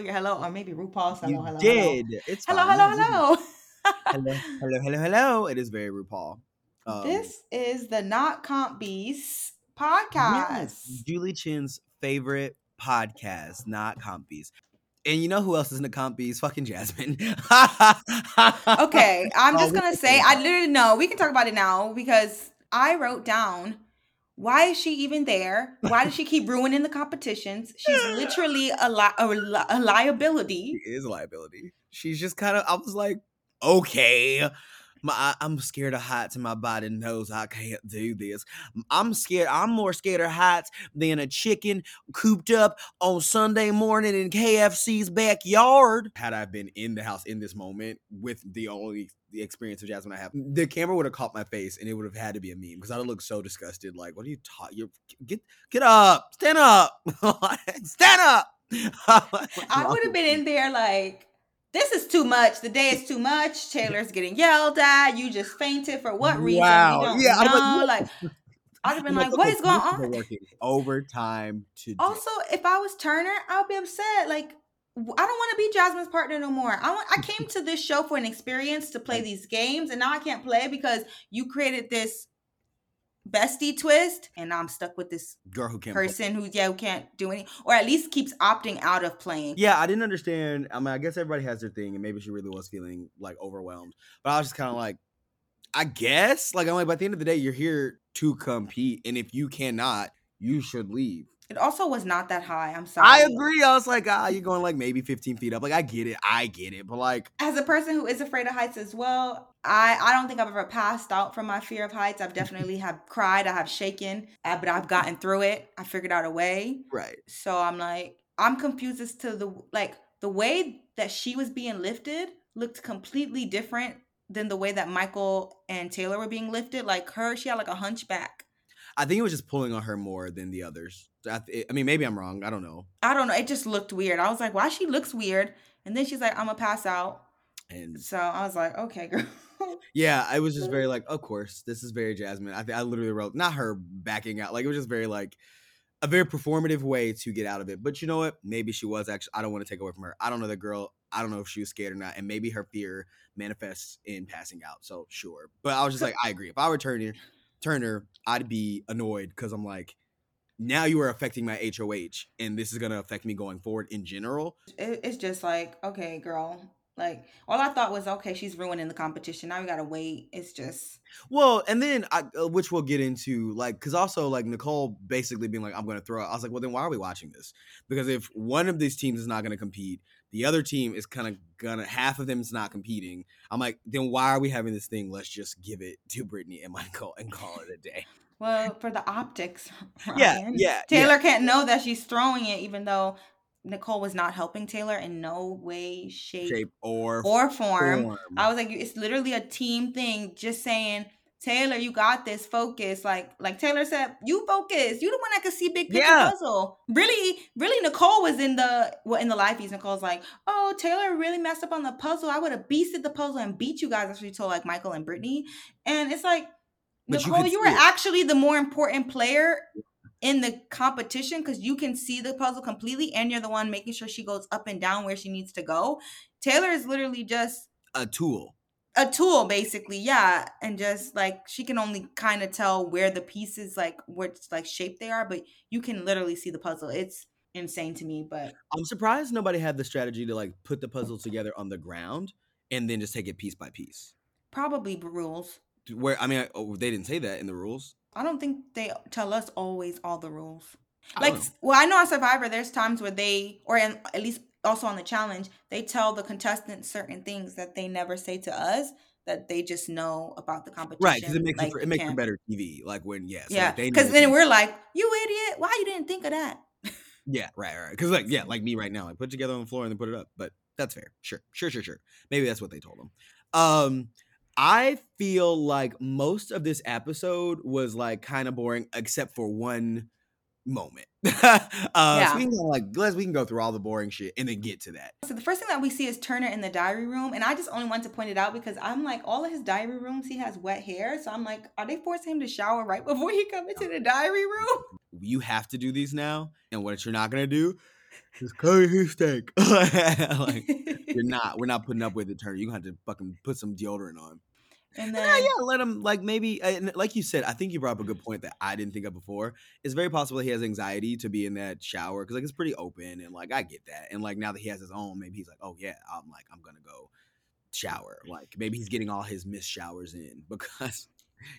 your hello, or maybe RuPaul's hello, you hello, did. hello. It's Hello, fine. hello, hello. hello, hello, hello, hello. It is very RuPaul. Um, this is the Not Comp Beast yes, podcast. Julie Chen's favorite podcast, not Comp Compies. And you know who else is in the comp Compies? Fucking Jasmine. Okay, I'm Oh, just gonna say say I literally know we can talk about it now because I wrote down why is she even there? Why does she keep ruining the competitions? She's literally a, li- a, li- a She liability. is a liability. She's just kind of. I was like, okay, my I- I'm scared of heights, and my body knows I can't do this. I'm scared. I'm more scared of heights than a chicken cooped up on Sunday morning in KFC's backyard. Had I been in the house in this moment with the only the experience of Jasmine I have, the camera would have caught my face, and it would have had to be a meme because I would look so disgusted. Like, what are you talking? You get get up, stand up, stand up. I would have been in there like, this is too much. The day is too much. Taylor's getting yelled at. You just fainted for what reason? Wow. Yeah, I was like, know. Like, I'd have been like, what is going on? Working overtime to. Also, if I was Turner, I would be upset. Like, I don't want to be Jasmine's partner no more. I want. I came to this show for an experience to play these games, and now I can't play because you created this bestie twist, and I'm stuck with this girl who can't. play. person who yeah who can't do any, or at least keeps opting out of playing. Yeah, I didn't understand. I mean, I guess everybody has their thing, and maybe she really was feeling like overwhelmed. But I was just kind of like, I guess, like I'm like, by the end of the day, you're here to compete, and if you cannot, you should leave. It also was not that high. I'm sorry. I agree. I was like, ah, you're going like maybe 15 feet up. Like I get it, I get it, but like, As a person who is afraid of heights as well, I I don't think I've ever passed out from my fear of heights. I've definitely have cried. I have shaken, uh, but I've gotten through it. I figured out a way. right? So I'm like, I'm confused as to the like the way that she was being lifted looked completely different than the way that Michael and Taylor were being lifted. Like her, she had like a hunchback. I think it was just pulling on her more than the others. I, th- I mean, maybe I'm wrong. I don't know. I don't know. It just looked weird. I was like, why she looks weird? And then she's like, I'm gonna pass out. And So I was like, okay, girl. Yeah, I was just very like, of course, this is very Jasmine. I think I literally wrote not her backing out, like it was just very like a very performative way to get out of it. But you know what? Maybe she was actually. I don't want to take away from her. I don't know the girl. I don't know if she was scared or not, and maybe her fear manifests in passing out. So sure, but I was just like, I agree. If I were Turner, Turner, I'd be annoyed because I'm like, now you are affecting my HOH, and this is gonna affect me going forward in general. it, it's just like, okay, girl. Like all I thought was, okay, she's ruining the competition. Now we gotta wait. It's just Well, and then I, uh, which we'll get into, like, because also like Nicole basically being like, "I'm going to throw." it. I was like, "Well, then why are we watching this?" Because if one of these teams is not going to compete, the other team is kind of gonna half of them is not competing. I'm like, then why are we having this thing? Let's just give it to Brittany and Michael and call it a day. well for the optics. Yeah, Ryann. yeah, Taylor can't know that she's throwing it, even though Nicole was not helping Taylor in no way, shape, Shape or or form. form. I was like, it's literally a team thing. Just saying, Taylor, you got this. Focus. Like, like Taylor said, you focus. You the one that can see big picture Yeah. puzzle. Really, really, Nicole was in the well in the live feeds. Nicole's like, oh, Taylor really messed up on the puzzle. I would have beasted the puzzle and beat you guys. That's what told like Michael and Brittany. And it's like, But Nicole, could you, were it. actually the more important player in the competition because you can see the puzzle completely and you're the one making sure she goes up and down where she needs to go. Taylor is literally just a tool. A tool basically yeah and just like she can only kind of tell where the pieces like what like shape they are but you can literally see the puzzle it's insane to me but I'm surprised nobody had the strategy to like put the puzzle together on the ground and then just take it piece by piece. probably rules Where I mean, I, oh, they didn't say that in the rules. i don't think they tell us always all the rules like don't know. s- well i know on survivor there's times where they or in, at least also on the challenge they tell the contestants certain things that they never say to us that they just know about the competition Right, because it makes like, it, for, it makes for better TV. Like when yes, yeah like they know because the then we're like you idiot why you didn't think of that yeah, right, right. Because like yeah, like me right now, like put it together on the floor and then put it up. But that's fair. Sure, sure, sure, sure. Maybe that's what they told them. Um, I feel like most of this episode was like kind of boring, except for one moment. uh, Yeah. so we can like let's we can go through all the boring shit and then get to that. So the first thing that we see is Turner in the diary room, and I just only want to point it out because I'm like, all of his diary rooms, he has wet hair, so I'm like, are they forcing him to shower right before he come into the diary room? You have to do these now, and what you're not gonna do is cover his steak. like you're not. We're not putting up with it, Turner. You are gonna have to fucking put some deodorant on. And Yeah, then yeah, let him like maybe uh, and like you said, I think you brought up a good point that I didn't think of before. It's very possible he has anxiety to be in that shower because like it's pretty open and like I get that. And like now that he has his own, maybe he's like, oh yeah, I'm like I'm gonna go shower. Like maybe he's getting all his missed showers in because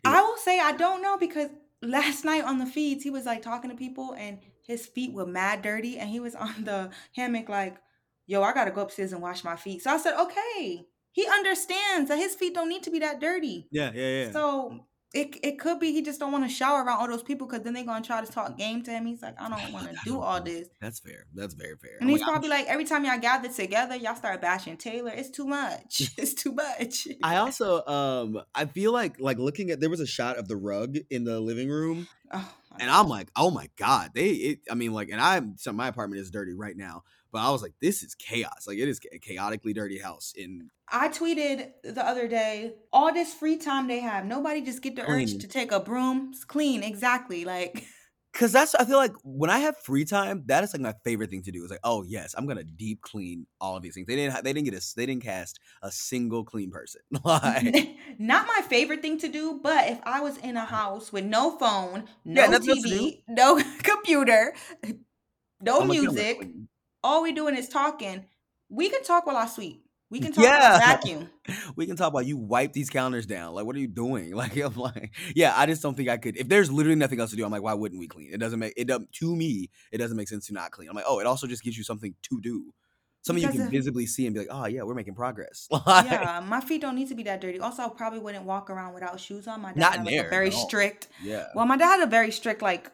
I will say I don't know because last night on the feeds he was like talking to people and his feet were mad dirty and he was on the hammock like, yo, I gotta go upstairs and wash my feet. So I said, okay. He understands that his feet don't need to be that dirty. yeah, yeah, yeah. So it it could be he just don't want to shower around all those people because then they're gonna try to talk game to him. He's like, I don't want to do all this. That's fair. That's very fair. And I'm he's like, I'm probably like, every time y'all gather together, y'all start bashing Taylor. It's too much. It's too much. I also um I feel like like looking at there was a shot of the rug in the living room Oh, and I'm like, oh my god, they it I mean like and I'm so my apartment is dirty right now, but I was like, this is chaos. Like it is a chaotically dirty house in I tweeted the other day, all this free time they have, nobody just get the urge to take a broom, s- clean, exactly. Like Cause that's I feel like when I have free time, that is like my favorite thing to do. Is like, oh yes, I'm gonna deep clean all of these things. They didn't they didn't get a they didn't cast a single clean person. like not my favorite thing to do, but if I was in a uh-huh. house with no phone, no nothing else to do. TV, no computer, no I'm like, yeah, I'm gonna music, clean. All we're doing is talking, we can talk while I sweep. We can talk Yeah. while I vacuum. we can talk about you wipe these counters down. Like, what are you doing? Like, I'm like, yeah, I just don't think I could. If there's literally nothing else to do, I'm like, why wouldn't we clean? It doesn't make it doesn't to me. It doesn't make sense to not clean. I'm like, oh, it also just gives you something to do, something you can of- visibly see and be like, oh yeah, we're making progress. Like, Yeah, my feet don't need to be that dirty. Also, I probably wouldn't walk around without shoes on. My dad Not had like, a there, very strict yeah. Well, my dad had a very strict like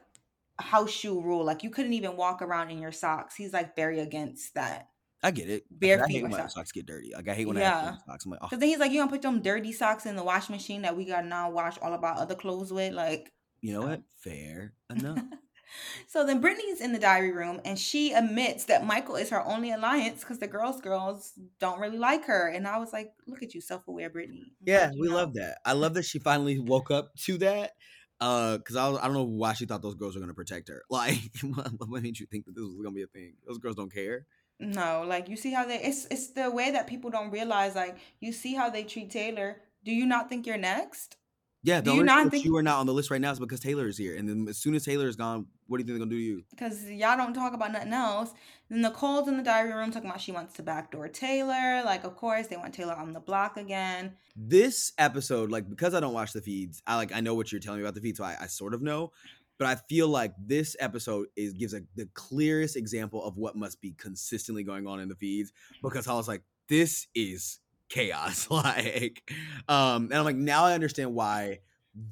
house shoe rule. Like you couldn't even walk around in your socks. He's like very against that. I get it. Bare I feet hate when my socks. socks get dirty. Like I hate when I have socks. I'm like, oh, Cause then he's like, you gonna put them dirty socks in the wash machine that we gotta now wash all of our other clothes with. Like, you know what? Uh. Fair enough. so then Brittany's in the diary room and she admits that Michael is her only alliance because the girls girls don't really like her. And I was like, look at you, self-aware Brittany. I'm Yeah, we know. love that. I love that she finally woke up to that. Uh, cause I, was, I don't know why she thought those girls were gonna protect her. Like, what made you think that this was gonna be a thing? Those girls don't care. No, like you see how they it's it's the way that people don't realize, like, you see how they treat Taylor. Do you not think you're next? Yeah, Do the you only not reason that think- you are not on the list right now is because Taylor is here. And then as soon as Taylor is gone, what do you think they're gonna do to you? because y'all don't talk about nothing else. Then Nicole's in the diary room talking about she wants to backdoor Taylor. Like, of course, they want Taylor on the block again. This episode, like, because I don't watch the feeds, I like I know what you're telling me about the feeds, so I, I sort of know. But I feel like this episode is gives a, the clearest example of what must be consistently going on in the feeds because I was like, this is chaos. like, um, and I'm like, now I understand why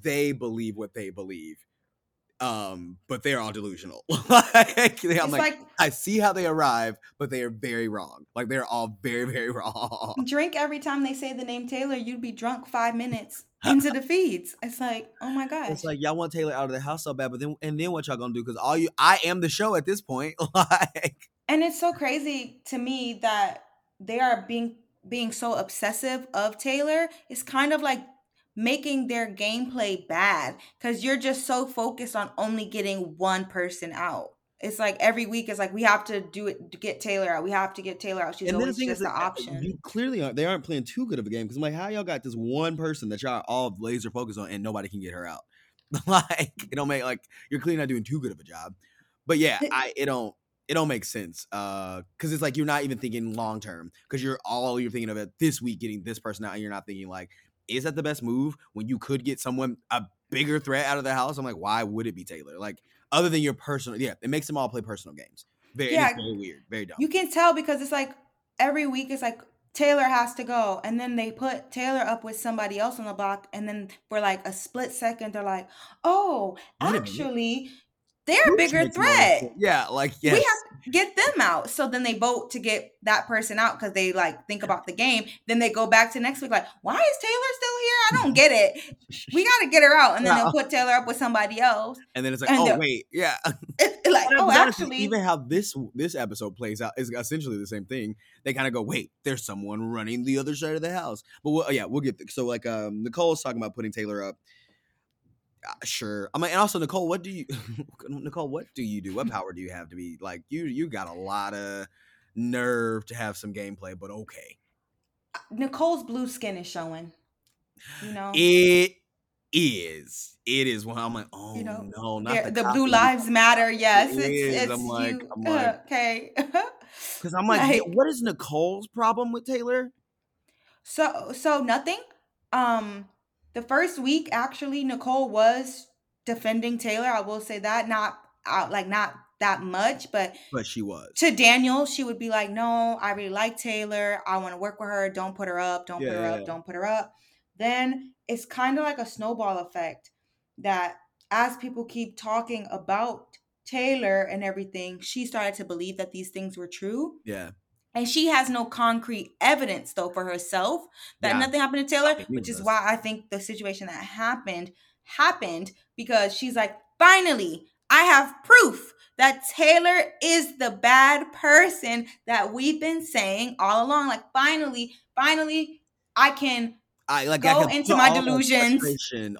they believe what they believe. Um, but they're all delusional. like, I'm like, like, I see how they arrive, but they are very wrong. Like they're all very, very wrong. drink every time they say the name Taylor, you'd be drunk five minutes into the feeds. It's like, oh my gosh. It's like y'all want Taylor out of the house so bad, but then and then what y'all gonna do? Because all you, I am the show at this point. like, and it's so crazy to me that they are being being so obsessive of Taylor. It's kind of like making their gameplay bad because you're just so focused on only getting one person out. It's like every week it's like we have to do it to get Taylor out. We have to get Taylor out. She's and always thing just uh, option. you clearly aren't. They aren't playing too good of a game because I'm like, how y'all got this one person that y'all all laser focused on and nobody can get her out? like, it don't make like you're clearly not doing too good of a job. But yeah, I it don't it don't make sense. Uh, because it's like you're not even thinking long term because you're all you're thinking of it this week getting this person out, and you're not thinking like, is that the best move when you could get someone a bigger threat out of the house? I'm like, why would it be Taylor? Like, other than your personal, yeah, it makes them all play personal games. Very, Yeah. very weird, very dumb. You can tell because it's like every week it's like Taylor has to go, and then they put Taylor up with somebody else on the block, and then for like a split second they're like, "Oh, a actually, they're a bigger threat. Yeah, like yes. We have to get them out." So then they vote to get that person out because they like think about the game. Then they go back to next week like, "Why is Taylor still here? I don't get it. We got to get her out." And then Yeah. they'll put Taylor up with somebody else. and then it's like, and oh wait, yeah. It's like, "Oh, actually." even how this this episode plays out is essentially the same thing. They kind of go, wait, there's someone running the other side of the house. But we'll, yeah, we'll get so like um Nicole's talking about putting Taylor up. Sure. I mean, and also Nicole, what do you, Nicole, what do you do? What power do you have to be like you? You got a lot of nerve to have some gameplay, but okay. Nicole's blue skin is showing. You know, It is. It is. When I'm like, oh you know, no, not the, the blue lives matter. Yes, It it's is. it's I'm like- you. I'm like- okay. Because I'm like, Like- what is Nicole's problem with Taylor? So so nothing. Um the first week actually Nicole was defending Taylor. I will say that not out like not that much, but But she was. to Daniel, she would be like, "No, I really like Taylor. I want to work with her. Don't put her up. Don't put her Yeah. up. Don't put her up." Then it's kind of like a snowball effect that as people keep talking about Taylor and everything, she started to believe that these things were true. Yeah. And she has no concrete evidence though for herself that Yeah. nothing happened to Taylor, oh, which is why I think the situation that happened happened because she's like, finally, I have proof that Taylor is the bad person that we've been saying all along. Like, finally, finally, I can I like Go I into my delusions.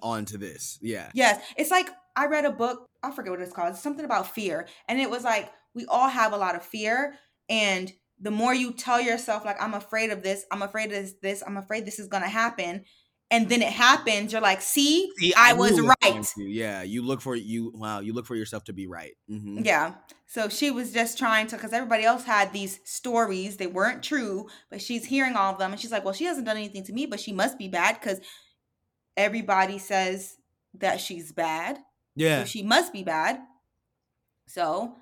onto this. Yeah. Yes, it's like I read a book. I forget what it's called. It's something about fear, and it was like we all have a lot of fear, and the more you tell yourself like I'm afraid of this, I'm afraid of this, I'm afraid this is gonna happen, and then it happens, you're like, see, See, I knew was right. Yeah. You look for you. Wow. You look for yourself to be right. Mhm. Yeah. So she was just trying to, because everybody else had these stories. They weren't true, but she's hearing all of them. And she's like, well, she hasn't done anything to me, but she must be bad because everybody says that she's bad. Yeah. So she must be bad. So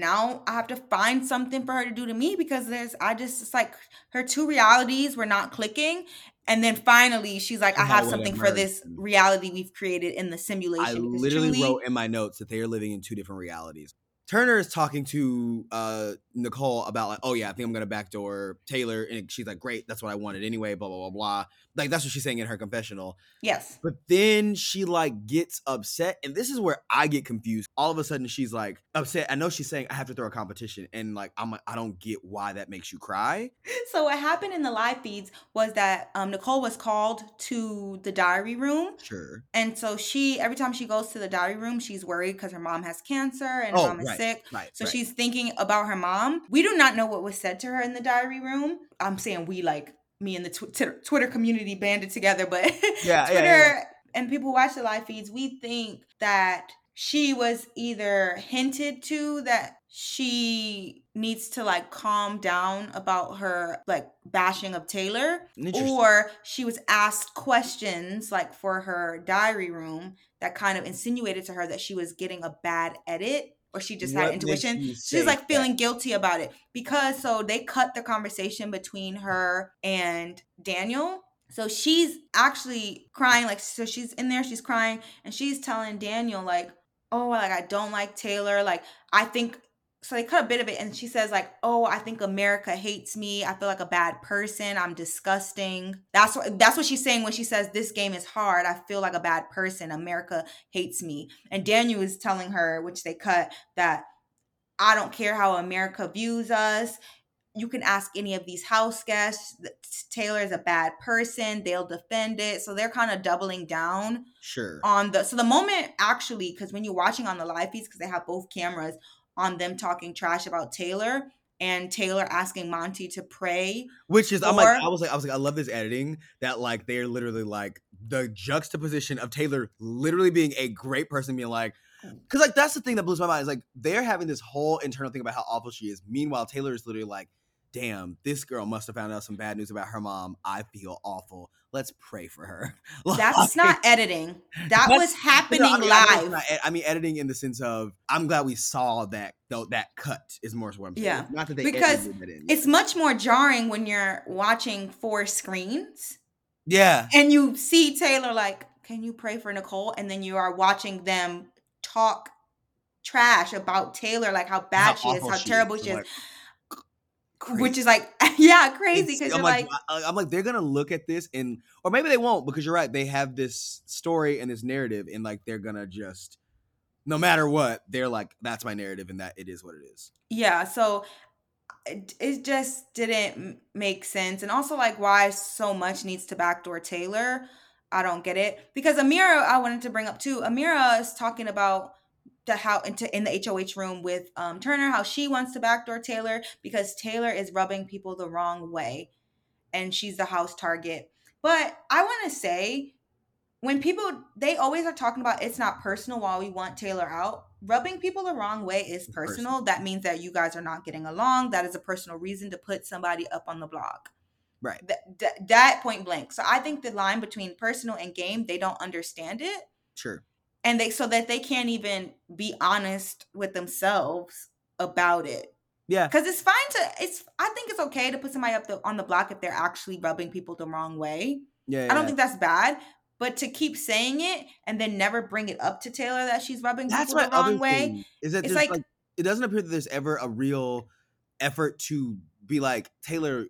now I have to find something for her to do to me because this I just, it's like her two realities were not clicking. And then finally, she's like, I have something for this reality we've created in the simulation. I literally truly- wrote in my notes that they are living in two different realities. Turner is talking to uh, Nicole about like, oh yeah, I think I'm gonna backdoor Taylor, and she's like, great, that's what I wanted anyway. Blah blah blah blah. Like that's what she's saying in her confessional. Yes. But then she like gets upset, and this is where I get confused. All of a sudden, she's like upset. I know she's saying I have to throw a competition, and like I'm like I don't get why that makes you cry. So what happened in the live feeds was that um, Nicole was called to the diary room, Sure. and so she every time she goes to the diary room, she's worried because her mom has cancer and her Oh, mom is right, sick. Right. So right. she's thinking about her mom. We do not know what was said to her in the diary room. I'm saying we like me and the tw- Twitter- Twitter community banded together, but Yeah, yeah, Twitter yeah. and people who watch the live feeds, we think that she was either hinted to that she needs to like calm down about her like bashing of Taylor or she was asked questions like for her diary room that kind of insinuated to her that she was getting a bad edit or she just What had intuition she's like that? feeling guilty about it because so they cut the conversation between her and Daniel. So she's actually crying, like so she's in there, she's crying, and she's telling Daniel like, "Oh, like I don't like Taylor. Like I think." So they cut a bit of it, and she says like, "Oh, I think America hates me. I feel like a bad person. I'm disgusting." That's what that's what she's saying when she says this game is hard. I feel like a bad person. America hates me. And Daniel is telling her, which they cut, that I don't care how America views us. You can ask any of these house guests. Taylor is a bad person. They'll defend it. So they're kind of doubling down Sure. on the. So the moment actually, because when you're watching on the live feeds, because they have both cameras on them talking trash about Taylor and Taylor asking Monte to pray. Which is I'm like I was like I was like I love this editing that like they're literally like the juxtaposition of Taylor literally being a great person being like mm. because like that's the thing that blows my mind is like they're having this whole internal thing about how awful she is. Meanwhile, Taylor is literally like, damn, this girl must have found out some bad news about her mom. I feel awful. Let's pray for her. That's not editing. That was no, happening I mean, I know live. not ed- I mean, editing in the sense of I'm glad we saw that though that cut is more what I'm saying. Yeah, Not that they because edited it in. it's much more jarring when you're watching four screens yeah. and you see Taylor like, "Can you pray for Nicole?" and then you are watching them talk trash about Taylor, like how bad she is, how terrible is. she is, like, which is like, yeah, crazy because I'm you're like, like, I'm like, they're gonna look at this and, or maybe they won't because you're right. They have this story and this narrative, and like they're gonna just, no matter what, they're like, that's my narrative, and that it is what it is. yeah. So uh, it, it just didn't make sense, and also like why so much needs to backdoor Taylor. I don't get it because Ameerah, I wanted to bring up too. Ameerah is talking about the how into in the HOH room with um, Turner, how she wants to backdoor Taylor because Taylor is rubbing people the wrong way, and she's the house target. But I want to say, when people they always are talking about it's not personal while we want Taylor out. Rubbing people the wrong way is personal. Personal. That means that you guys are not getting along. That is a personal reason to put somebody up on the block Right. that, that that point blank. So I think the line between personal and game, they don't understand it, Sure. And they so that they can't even be honest with themselves about it. Yeah. Because it's fine to it's. I think it's okay to put somebody up the, on the block if they're actually rubbing people the wrong way. Yeah. I don't yeah. think that's bad. But to keep saying it and then never bring it up to Taylor that she's rubbing that's people the wrong way. thing. Is that It's like- like, it doesn't appear that there's ever a real effort to be like Taylor,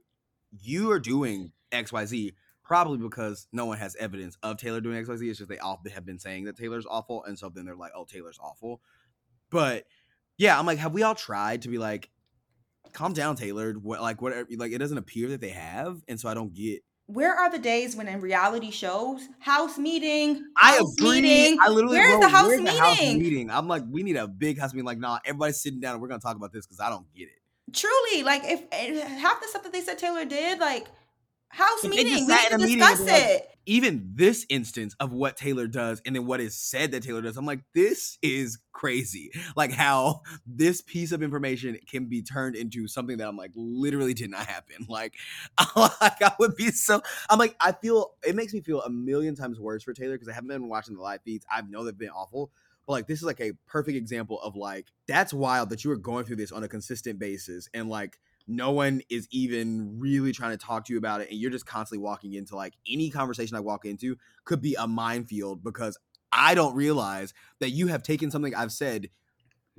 you are doing X Y Z. Probably because no one has evidence of Taylor doing X Y Z. It's just they all have been saying that Taylor's awful, and so then they're like, "Oh, Taylor's awful." But yeah, I'm like, have we all tried to be like, calm down, Taylor? What like whatever? Like it doesn't appear that they have, and so I don't get. Where are the days when in reality shows, house meeting, I house agree. meeting, I literally where's the house "Where's the house meeting?" meeting? I'm like, we need a big house meeting. Like, nah, everybody's sitting down and we're gonna talk about this because I don't get it. truly like if, if half the stuff that they said Taylor did, like house If meeting, we need to in meeting and discuss like, it. Even this instance of what Taylor does and then what is said that Taylor does, I'm like, this is crazy. Like how this piece of information can be turned into something that I'm like, literally did not happen. Like, like I would be so. I'm like, I feel it makes me feel a million times worse for Taylor because I haven't been watching the live feeds. I know they've been awful. But like this is like a perfect example of like that's wild that you are going through this on a consistent basis and like no one is even really trying to talk to you about it and you're just constantly walking into like any conversation I walk into could be a minefield because I don't realize that you have taken something I've said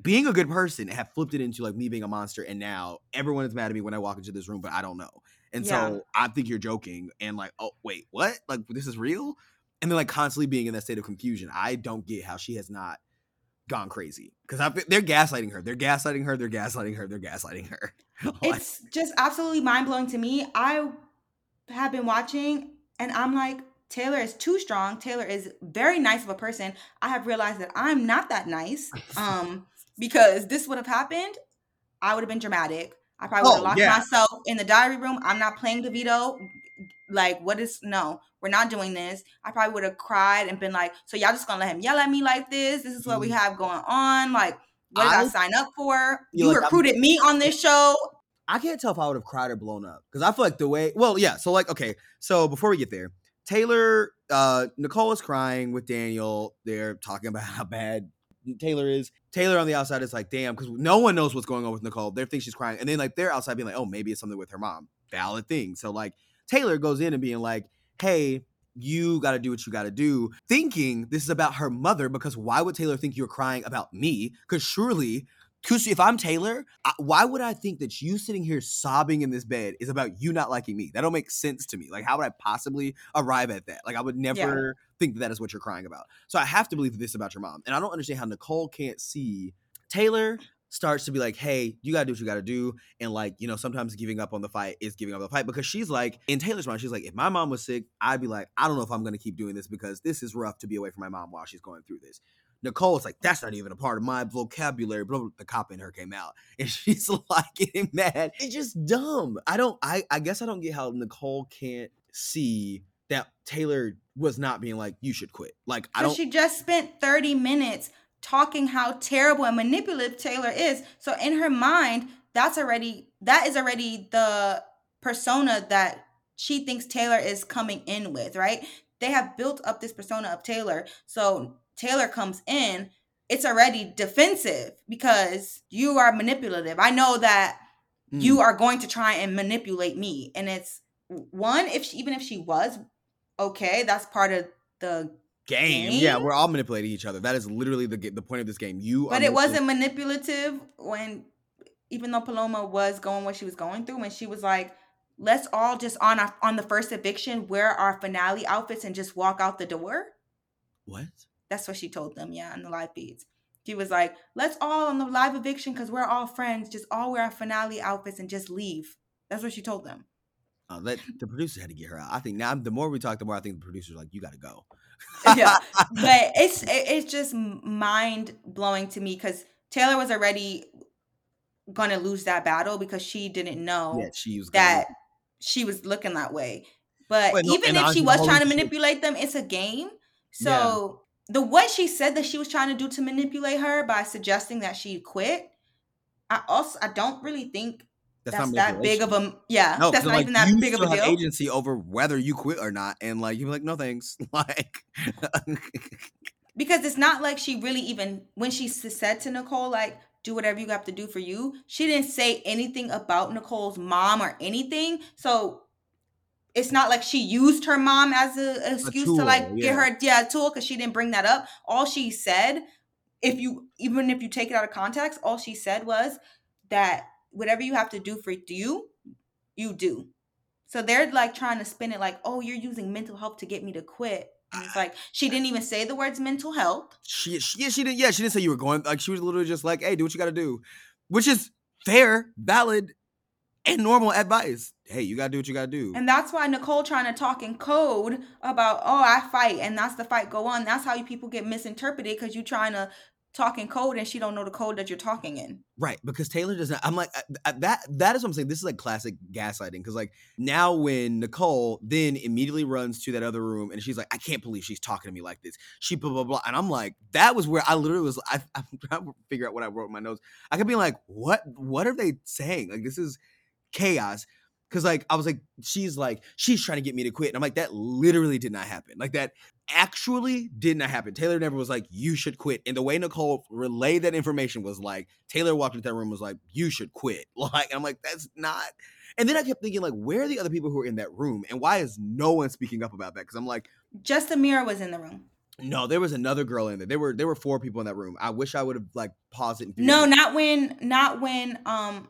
being a good person have flipped it into like me being a monster and now everyone is mad at me when I walk into this room but I don't know. And Yeah. so I think you're joking and like oh wait what like this is real and then like constantly being in that state of confusion. I don't get how she has not gone crazy because they're gaslighting her. They're gaslighting her. They're gaslighting her. They're gaslighting her. Like, It's just absolutely mind blowing to me. I have been watching and I'm like, Taylor is too strong. Taylor is very nice of a person. I have realized that I'm not that nice. Um, because this would have happened, I would have been dramatic. I probably would have Oh, locked yeah. myself in the diary room. I'm not playing DeVito. Like, what is no? We're not doing this. I probably would have cried and been like, "So y'all just gonna let him yell at me like this? This is what we Mhm. have going on. Like, what did I, I sign up for? feel You like I'm- recruited me on this show. I can't tell if I would have cried or blown up because I feel like the way. Well, yeah. So like, okay. So before we get there, Taylor, uh, Nicole is crying with Daniel. They're talking about how bad Taylor is. Taylor on the outside is like, damn, because no one knows what's going on with Nicole. They think she's crying, and then like they're outside being like, oh, maybe it's something with her mom. Valid thing. So like Taylor goes in and being like, hey. You got to do what you got to do, thinking this is about her mother. Because why would Taylor think you're crying about me? Because surely if I'm Taylor, why would I think that you sitting here sobbing in this bed is about you not liking me? That don't make sense to me. Like, how would I possibly arrive at that? Like, I would never think that, that is what you're crying about. So I have to believe this is about your mom. And I don't understand how Nicole can't see Taylor starts to be like, hey, you gotta do what you gotta do. And like, you know, sometimes giving up on the fight is giving up on the fight because she's like, in Taylor's mind, she's like, if my mom was sick, I'd be like, I don't know if I'm gonna keep doing this because this is rough to be away from my mom while she's going through this. Nicole's like, that's not even a part of my vocabulary. Blah, blah, the cop in her came out. And she's like getting mad. It's just dumb. I don't I I guess I don't get how Nicole can't see that Taylor was not being like, you should quit. Like I don't she just spent 30 minutes talking how terrible and manipulative Taylor is. So in her mind, that's already that is already the persona that she thinks Taylor is coming in with, right? They have built up this persona of Taylor. So Taylor comes in, it's already defensive because you are manipulative. I know that Mm. you are going to try and manipulate me and it's one if she, even if she was okay that's part of the game. Yeah, we're all manipulating each other. That is literally the the point of this game. You but are it wasn't manipulative when even though paloma was going what she was going through when she was like let's all just on our, on the first eviction wear our finale outfits and just walk out the door what? that's what she told them yeah on the live feeds she was like let's all on the live eviction because we're all friends just all wear our finale outfits and just leave that's what she told them Uh, that the producers had to get her out. I think now the more we talk, the more I think the producers are like, you got to go. Yeah, but it's it, it's just mind blowing to me because Taylor was already gonna lose that battle because she didn't know Yeah, she was that gonna- she was looking that way. But Wait, no, even if she was trying to shit. manipulate them, it's a game. Yeah. So the what she said that she was trying to do to manipulate her by suggesting that she quit, I also I don't really think That's, that's, not that big of a yeah. No, that's not like, even that big of a deal. agency over whether you quit or not, and like you're like, no thanks. Like, because it's not like she really even when she said to Nicole like do whatever you have to do for you she didn't say anything about Nicole's mom or anything so it's not like she used her mom as a, excuse to tool, like yeah. get her yeah a tool because she didn't bring that up all she said if you even if you take it out of context all she said was that whatever you have to do for you you do so they're like trying to spin it like oh you're using mental health to get me to quit and it's ah, like she didn't even say the words mental health she, she, yeah, she didn't. Yeah, she didn't say you were going. Like, she was literally just like, hey, do what you got to do, which is fair, valid, and normal advice. Hey, you got to do what you got to do. And that's why Nicole trying to talk in code about, oh, I fight, and that's the fight go on. That's how you people get misinterpreted because you trying to talk in code and she don't know the code that you're talking in. Right, because Taylor doesn't. I'm like uh, uh, that. That is what I'm saying. This is like classic gaslighting. Because like now, when Nicole then immediately runs to that other room and she's like, "I can't believe she's talking to me like this." She blah blah blah, and I'm like, that was where I literally was. I, I'm trying to figure out what I wrote in my notes. I could be like, "What? What are they saying? Like this is chaos." Because like I was like, she's like, she's trying to get me to quit, and I'm like, that literally did not happen. Like that actually did not happen. Taylor never was like, you should quit. And the way Nicole relayed that information was like, Taylor walked into that room and was like, you should quit. Like, and I'm like, that's not. And then I kept thinking, like, where are the other people who are in that room? And why is no one speaking up about that? Because I'm like, Just Ameerah was in the room. no, there was another girl in there. There were there were four people in that room. I wish I would have like paused it. And No, it- not when not when um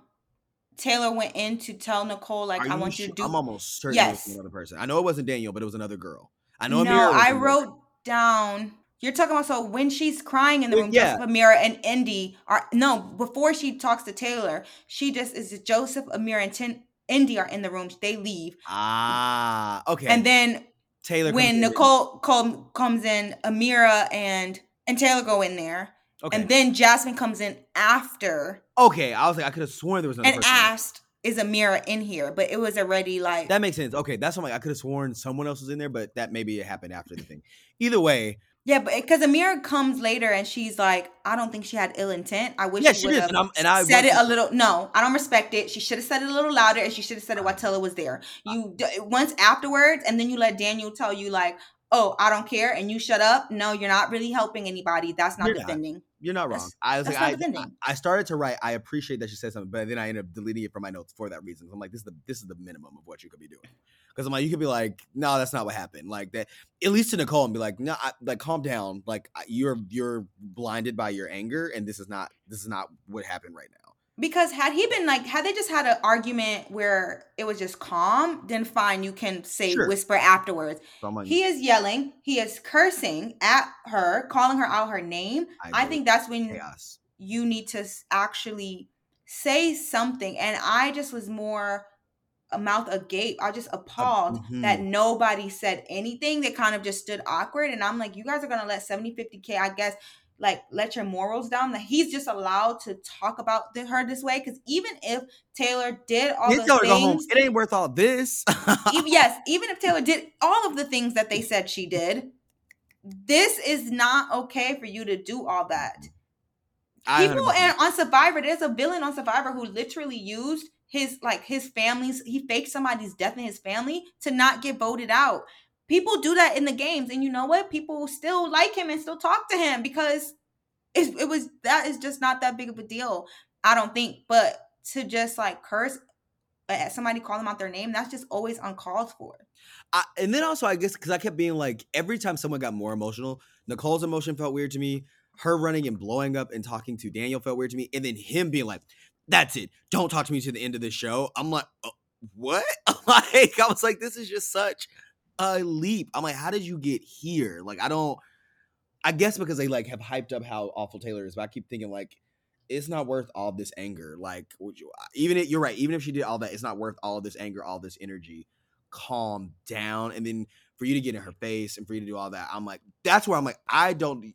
Taylor went in to tell Nicole like I want you to do I'm almost certain it was Yes. another person. I know it wasn't Daniel, but it was another girl. I know. no, Ameerah I in wrote down. You're talking about so when she's crying in the room, yeah. Joseph Ameerah and Indy are no before she talks to Taylor. She just is Joseph Ameerah and Tin, Indy are in the room. They leave, Ah, okay. and then Taylor when in. Nicole com- comes in, Ameerah and and Taylor go in there, okay. and then Jasmine comes in after okay, I was like, I could have sworn there was another and person. asked, "Is Ameerah in here?" But it was already like That makes sense. Okay, that's what I'm like. I could have sworn someone else was in there, but that maybe it happened after the thing. Either way, Yeah, but eh, because Ameerah comes later and she's like, I don't think she had ill intent. I wish Yeah, she she did, have and I'm- and I said it a little. No, I don't respect it. She should have said it a little louder, and she should have said it while ah. Taylor was there. Ah. You d- once afterwards, and then you let Daniel tell you like, "Oh, I don't care," and you shut up. No, you're not really helping anybody. That's not You're not. defending. you're not wrong. That's- I was like, not I. I started to write. I appreciate that she said something, but then I ended up deleting it from my notes for that reason. I'm like, this is the this is the minimum of what you could be doing. Because I'm like, you could be like, no, that's not what happened. Like that, at least to Nicole, and be like, no, I, like calm down. Like you're you're blinded by your anger, and this is not this is not what happened right now. Because had he been like, had they just had an argument where it was just calm, then fine, you can say Sure. whisper afterwards. So He is yelling. He is cursing at her, calling her out her name. I, agree. think that's when chaos. you need to actually say something. And I just was more a mouth agape. I just appalled mm-hmm. that nobody said anything. They kind of just stood awkward. And I'm like, you guys are gonna let 70, 50k, I guess, like let your morals down. That he's just allowed to talk about the, her this way. Because even if Taylor did all the tell her to go home. things, It ain't worth all this. even, yes, even if Taylor did all of the things that they said she did, this is not okay for you to do all that. People 100% and on Survivor, there's a villain on Survivor who literally used his like his family's he faked somebody's death in his family to not get voted out. People do that in the games, and you know what? People still like him and still talk to him because it, it was that is just not that big of a deal. I don't think, but to just like curse at somebody, call them out their name, that's just always uncalled for. I, and then also I guess because I kept being like every time someone got more emotional, Nicole's emotion felt weird to me. Her running and blowing up and talking to Daniel felt weird to me, and then him being like, "That's it, don't talk to me to the end of this show." I'm like, "Oh, "What?" like I was like, "This is just such a leap." I'm like, "How did you get here?" Like I don't. I guess because they like have hyped up how awful Taylor is, but I keep thinking like, it's not worth all this anger. Like, you, even if you're right, even if she did all that, it's not worth all this anger, all this energy. Calm down, and then for you to get in her face and for you to do all that, I'm like, that's where I'm like, I don't.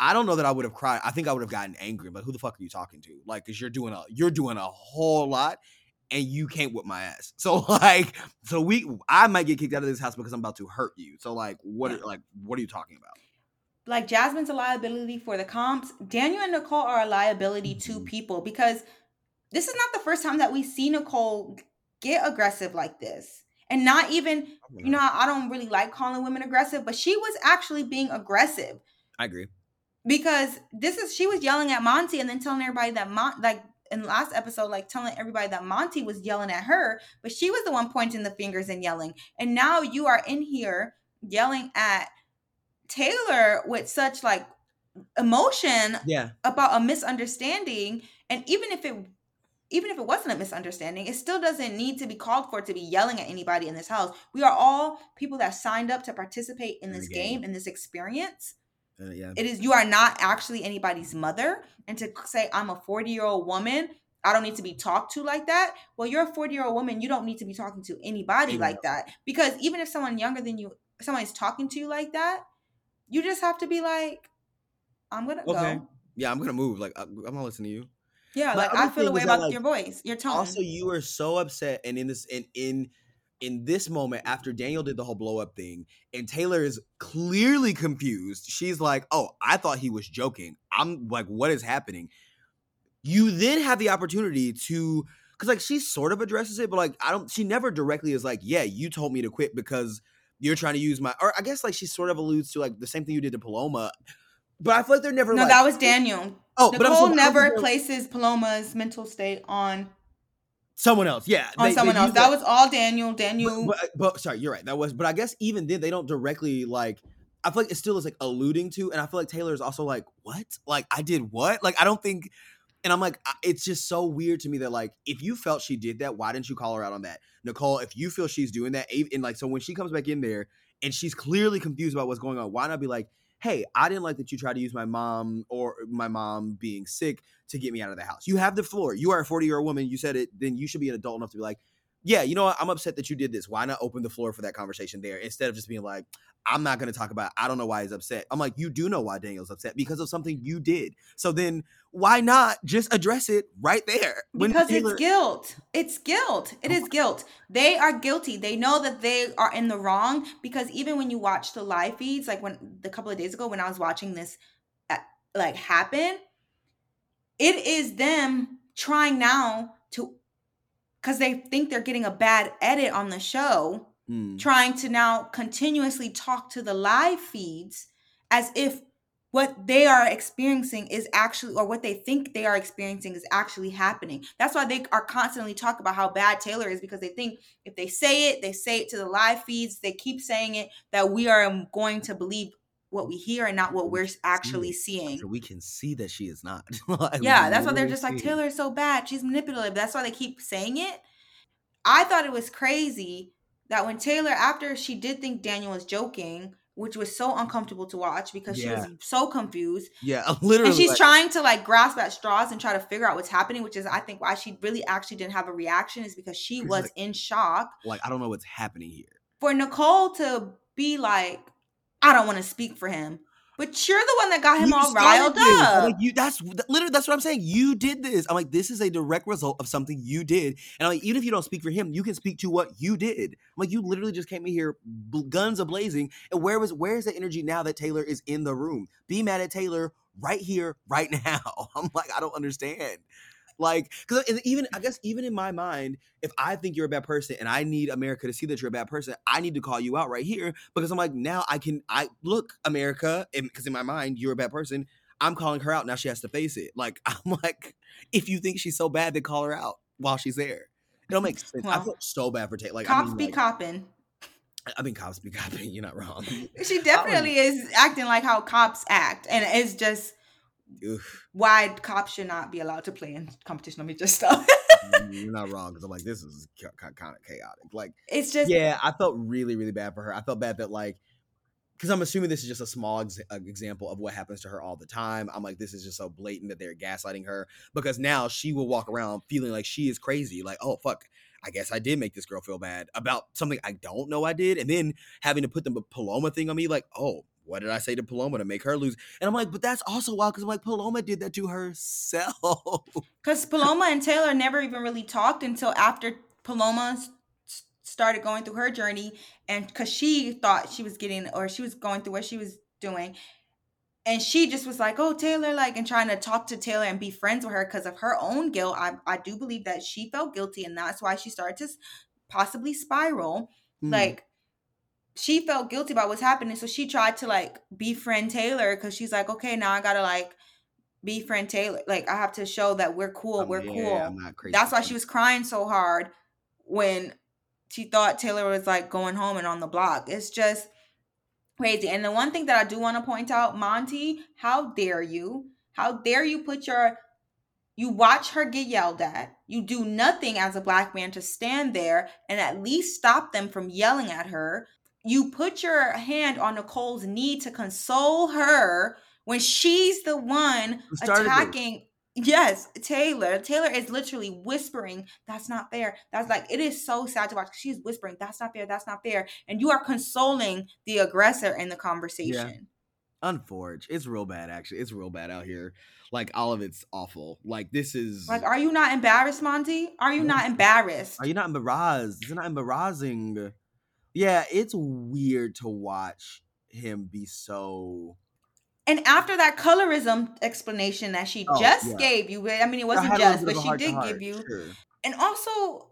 I don't know that I would have cried. I think I would have gotten angry. But who the fuck are you talking to? Like, cause you're doing a you're doing a whole lot, and you can't whip my ass. So like, so we I might get kicked out of this house because I'm about to hurt you. So like, what Yeah. like what are you talking about? like Jasmine's a liability for the comps. Daniel and Nicole are a liability to Mhm. people because this is not the first time that we see Nicole get aggressive like this. And not even, you know, I don't really like calling women aggressive, but she was actually being aggressive I agree. because this is she was yelling at Monte and then telling everybody that Mon like in the last episode, like telling everybody that Monte was yelling at her, but she was the one pointing the fingers and yelling. And now you are in here yelling at Taylor with such like emotion Yeah. about a misunderstanding. And even if it even if it wasn't a misunderstanding, it still doesn't need to be called for to be yelling at anybody in this house. We are all people that signed up to participate in In this game. game, in this experience Uh, yeah. it is you are not actually anybody's mother and to say i'm a 40 year old woman i don't need to be talked to like that well you're a 40 year old woman you don't need to be talking to anybody Yeah. like that because even if someone younger than you someone's talking to you like that you just have to be like i'm gonna Okay. go Yeah, I'm gonna move. Like I- I'm not listening to you. yeah My like i feel a way about like, your voice your tone Also, you were so upset, and in this, in in in this moment, after Daniel did the whole blow up thing, and Taylor is clearly confused. She's like, "Oh, I thought he was joking." I'm like, "What is happening?" You then have the opportunity to, because like she sort of addresses it, but like I don't. She never directly is like, "Yeah, you told me to quit because." You're trying to use my, or I guess like she sort of alludes to like the same thing you did to Paloma, but I feel like they're never no like, that was daniel oh, but I'm nicole saying- I don't never places paloma's mental state on someone else, yeah, on they- they someone else use that was all daniel daniel But, but, but sorry, you're right. That was, but I guess even then they don't directly like. I feel like it still is like alluding to, and I feel like Taylor is also like, "What? Like I did what? Like I don't think." And I'm like, it's just so weird to me that like, if you felt she did that, why didn't you call her out on that, Nicole? If you feel she's doing that, and like, so when she comes back in there and she's clearly confused about what's going on, why not be like, "Hey, I didn't like that you tried to use my mom or my mom being sick to get me out of the house. You have the floor. You are a 40 year old woman. You said it. Then you should be an adult enough to be like." Yeah, you know what? I'm upset that you did this. Why not open the floor for that conversation there instead of just being like, I'm not going to talk about, I don't know why he's upset. I'm like, you do know why Daniel's upset because of something you did. So then why not just address it right there? Because Taylor- it's guilt. It's guilt. It is guilt. They are guilty. They know that they are in the wrong because even when you watch the live feeds, like when the couple of days ago when I was watching this, uh, like happen, it is them trying now to, because they think they're getting a bad edit on the show, Mm, trying to now continuously talk to the live feeds as if what they are experiencing is actually or what they think they are experiencing is actually happening. That's why they are constantly talk about how bad taylor is because they think if they say it they say it to the live feeds they keep saying it that we are um, going to believe what we hear and not what We we're actually seeing so we can see that she is not. Like, yeah that's why they're just like see. taylor is so bad she's manipulative that's why they keep saying it i thought it was crazy that when taylor after she did think daniel was joking which was so uncomfortable to watch because she was so confused Yeah, literally. and she's like, trying to like grasp at straws and try to figure out what's happening which is i think why she really actually didn't have a reaction is because she was like- in shock like, I don't know what's happening here. for nicole to be like i don't want to speak for him but you're the one that got him You all riled this. Up Like you, that's literally that's what I'm saying. You did this. I'm like, this is a direct result of something you did. And I'm like, even if you don't speak for him, you can speak to what you did. I'm like, you literally just came in here, guns a blazing. And where was where is the energy now that Taylor is in the room? Be mad at Taylor right here, right now. I'm like, I don't understand. Like, because even I guess even in my mind, if I think you're a bad person and I need America to see that you're a bad person, I need to call you out right here because I'm like, now I can I look America, because in my mind you're a bad person. I'm calling her out now. She has to face it. Like I'm like, if you think she's so bad, then call her out while she's there. It don't make sense. I feel so bad for Taylor. Like I cops mean, be like, copping I mean, cops be copping. You're not wrong. She definitely is acting like how cops act, and it's just Oof, why cops should not be allowed to play in competition. Let me just stop. you're not wrong because I'm like, this is kind of chaotic. Like it's just yeah, I felt really, really bad for her. I felt bad that like because I'm assuming this is just a small ex- uh, example of what happens to her all the time. I'm like, this is just so blatant that they're gaslighting her because now she will walk around feeling like she is crazy. Like, oh fuck, I guess I did make this girl feel bad about something I don't know I did, and then having to put the Paloma thing on me, like, oh, what did I say to Paloma to make her lose? And I'm like, but that's also wild because I'm like, Paloma did that to herself. Because Paloma and Taylor never even really talked until after Paloma s- started going through her journey, and because she thought she was getting or she was going through what she was doing. And she just was like, "Oh, Taylor," like, and trying to talk to Taylor and be friends with her because of her own guilt. I, I do believe that she felt guilty, and that's why she started to possibly spiral. Mm. Like, she felt guilty about what's happening, so she tried to like befriend Taylor because she's like, "Okay, now I gotta like befriend Taylor. Like, I have to show that we're cool. Oh, we're yeah, cool." I'm. That's why she was crying so hard when she thought Taylor was like going home and on the block. It's just crazy. And the one thing that I do want to point out, Monte, how dare you? How dare you put your you watch her get yelled at. You do nothing as a black man to stand there and at least stop them from yelling at her. You put your hand on Nicole's knee to console her when she's the one Who started this? attacking. Yes, Taylor. Taylor is literally whispering, That's not fair. That's like, it is so sad to watch. She's whispering, That's not fair. That's not fair. And you are consoling the aggressor in the conversation. Unforged. It's real bad, actually. It's real bad out here. Like all of it's awful. Like this is. Like, are you not embarrassed, Monte? Are you not embarrassed? Are you not embarrassed? Is it not embarrassing? Yeah, it's weird to watch him be so. And after that colorism explanation that she Oh, just yeah. gave you, I mean, it wasn't had a little just, but she did give you. sure. And also,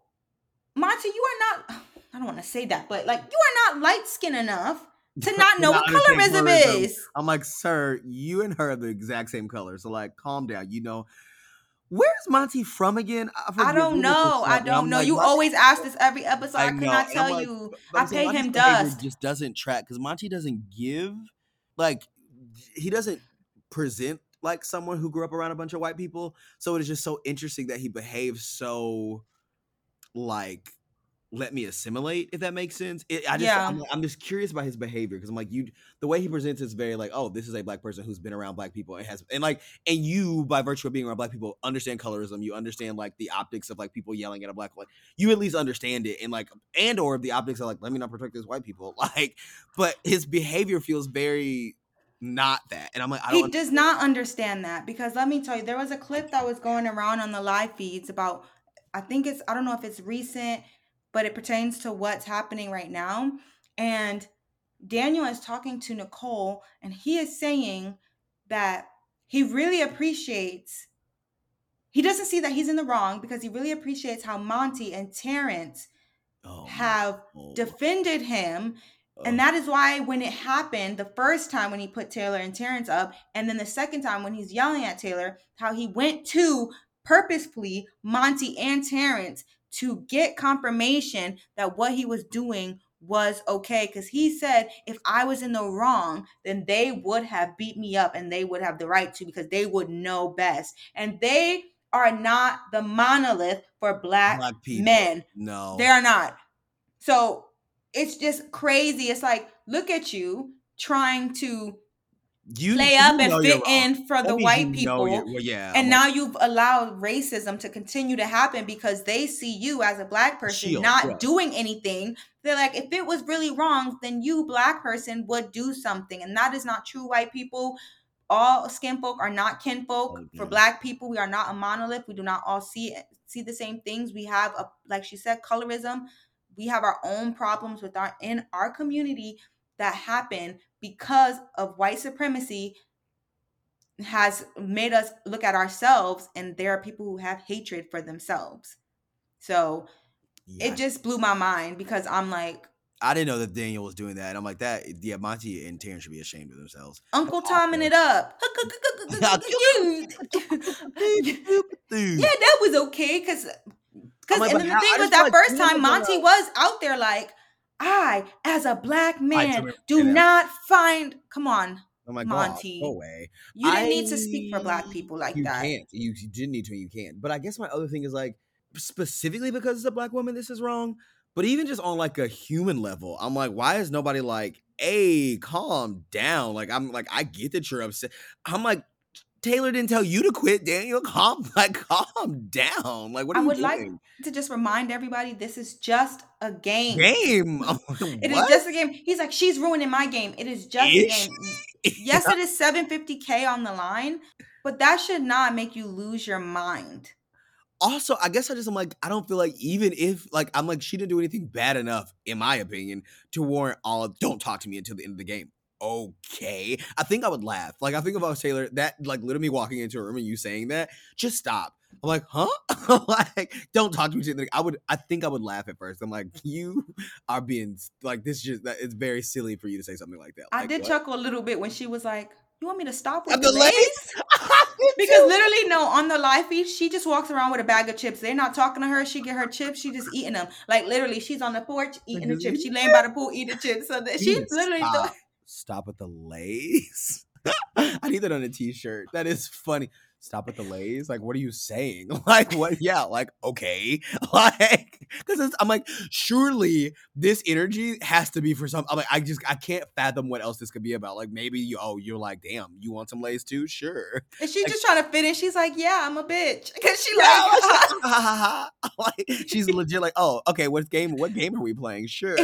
Monte, you are not, I don't want to say that, but like, you are not light skinned enough to not know what understand colorism colorism. is. I'm like, sir, you and her are the exact same color. So like, calm down. You know, where's Monte from again? I forget don't where this is know. I don't know. like, You Monte- always ask this every episode. I, could know, not and I'm tell like, you. I I'm him Monte's dust. Just doesn't track because Monte doesn't give, like, he doesn't present like someone who grew up around a bunch of white people. So it is just so interesting that he behaves so, like, let me assimilate if that makes sense. It, I just Yeah. I'm, I'm just curious about his behavior because I'm like you the way he presents is very like oh this is a black person who's been around black people and has and like and you by virtue of being around black people understand colorism you understand like the optics of like people yelling at a black like you at least understand it and like and or the optics are like let me not protect these white people like but his behavior feels very not that and I'm like I don't He does not understand that because let me tell you, there was a clip that was going around on the live feeds about, I think it's, I don't know if it's recent, but it pertains to what's happening right now. And Daniel is talking to Nicole and he is saying that he really appreciates, he doesn't see that he's in the wrong because he really appreciates how Monte and Terrance oh, have no. defended him Oh. and that is why when it happened, the first time when he put Taylor and Terrance up, and then the second time when he's yelling at Taylor, how he went to purposefully Monte and Terrance to get confirmation that what he was doing was okay. Because he said, if I was in the wrong, then they would have beat me up and they would have the right to because they would know best. And they are not the monolith for black, black people men. no They are not. So it's just crazy. It's like, look at you trying to you play up know and fit in for That the white you people. well, yeah And now you've allowed racism to continue to happen because they see you as a black person Shield, not yeah. doing anything. They're like, if it was really wrong, then you, black person, would do something. And that is not true, white people. All skin folk are not kinfolk. Oh, For black people, we are not a monolith. We do not all see see the same things. We have a like she said, colorism. We have our own problems with our in our community that happen because of white supremacy has made us look at ourselves and there are people who have hatred for themselves. So yeah, it just blew my mind because I'm like, I didn't know that Daniel was doing that, and I'm like that. Yeah, Monte and Terrance should be ashamed of themselves. Uncle Tomming it up. yeah, that was okay because because and the thing was that first time Monte was out there like, I as a black man do not find. Come on, I'm like Monte. Monte, go away. you didn't need to speak for black people like you that. can't. You, you didn't need to. You can't. But I guess my other thing is like specifically because it's a black woman, this is wrong. But even just on like a human level, I'm like, why is nobody like hey, calm down. Like I'm like I get that you're upset. I'm like Taylor didn't tell you to quit, Daniel. Calm, like calm down. Like what are I you would doing? like to just remind everybody this is just a game. Game. It is just a game. He's like, she's ruining my game. It is just a game. Yes, it is 750k on the line, but that should not make you lose your mind. also, I guess I just am like, I don't feel like even if like I'm like she didn't do anything bad enough, in my opinion, to warrant all of don't talk to me until the end of the game. Okay. I think I would laugh. Like I think if I was Taylor, that like literally me walking into a room and you saying that, just stop. I'm like, huh? like, don't talk to me. the- I would I think I would laugh at first. I'm like, you are being like this just it's very silly for you to say something like that. I did what? chuckle a little bit when she was like, "You want me to stop with the the lace?" lace? Because literally, no, on the live feed, she just walks around with a bag of chips. They're not talking to her. She get her chips. She just eating them. Like literally, she's on the porch eating the chips. She laying by the pool eating chips. So that she literally. stop. Stop at the Lay's. I need that on a t-shirt. That is funny. Stop at the Lay's. Like, what are you saying? Like, what? Yeah, like, okay. Like, because I'm like, surely this energy has to be for some. I'm like, I just, I can't fathom what else this could be about. Like, maybe you, oh, you're like, damn, you want some Lay's too? Sure. And she's Like- just trying to fit in. She's like, "Yeah, I'm a bitch," because she like. like, ha, ha, ha. Like, she's legit like, oh, okay. What game? What game are we playing? Sure.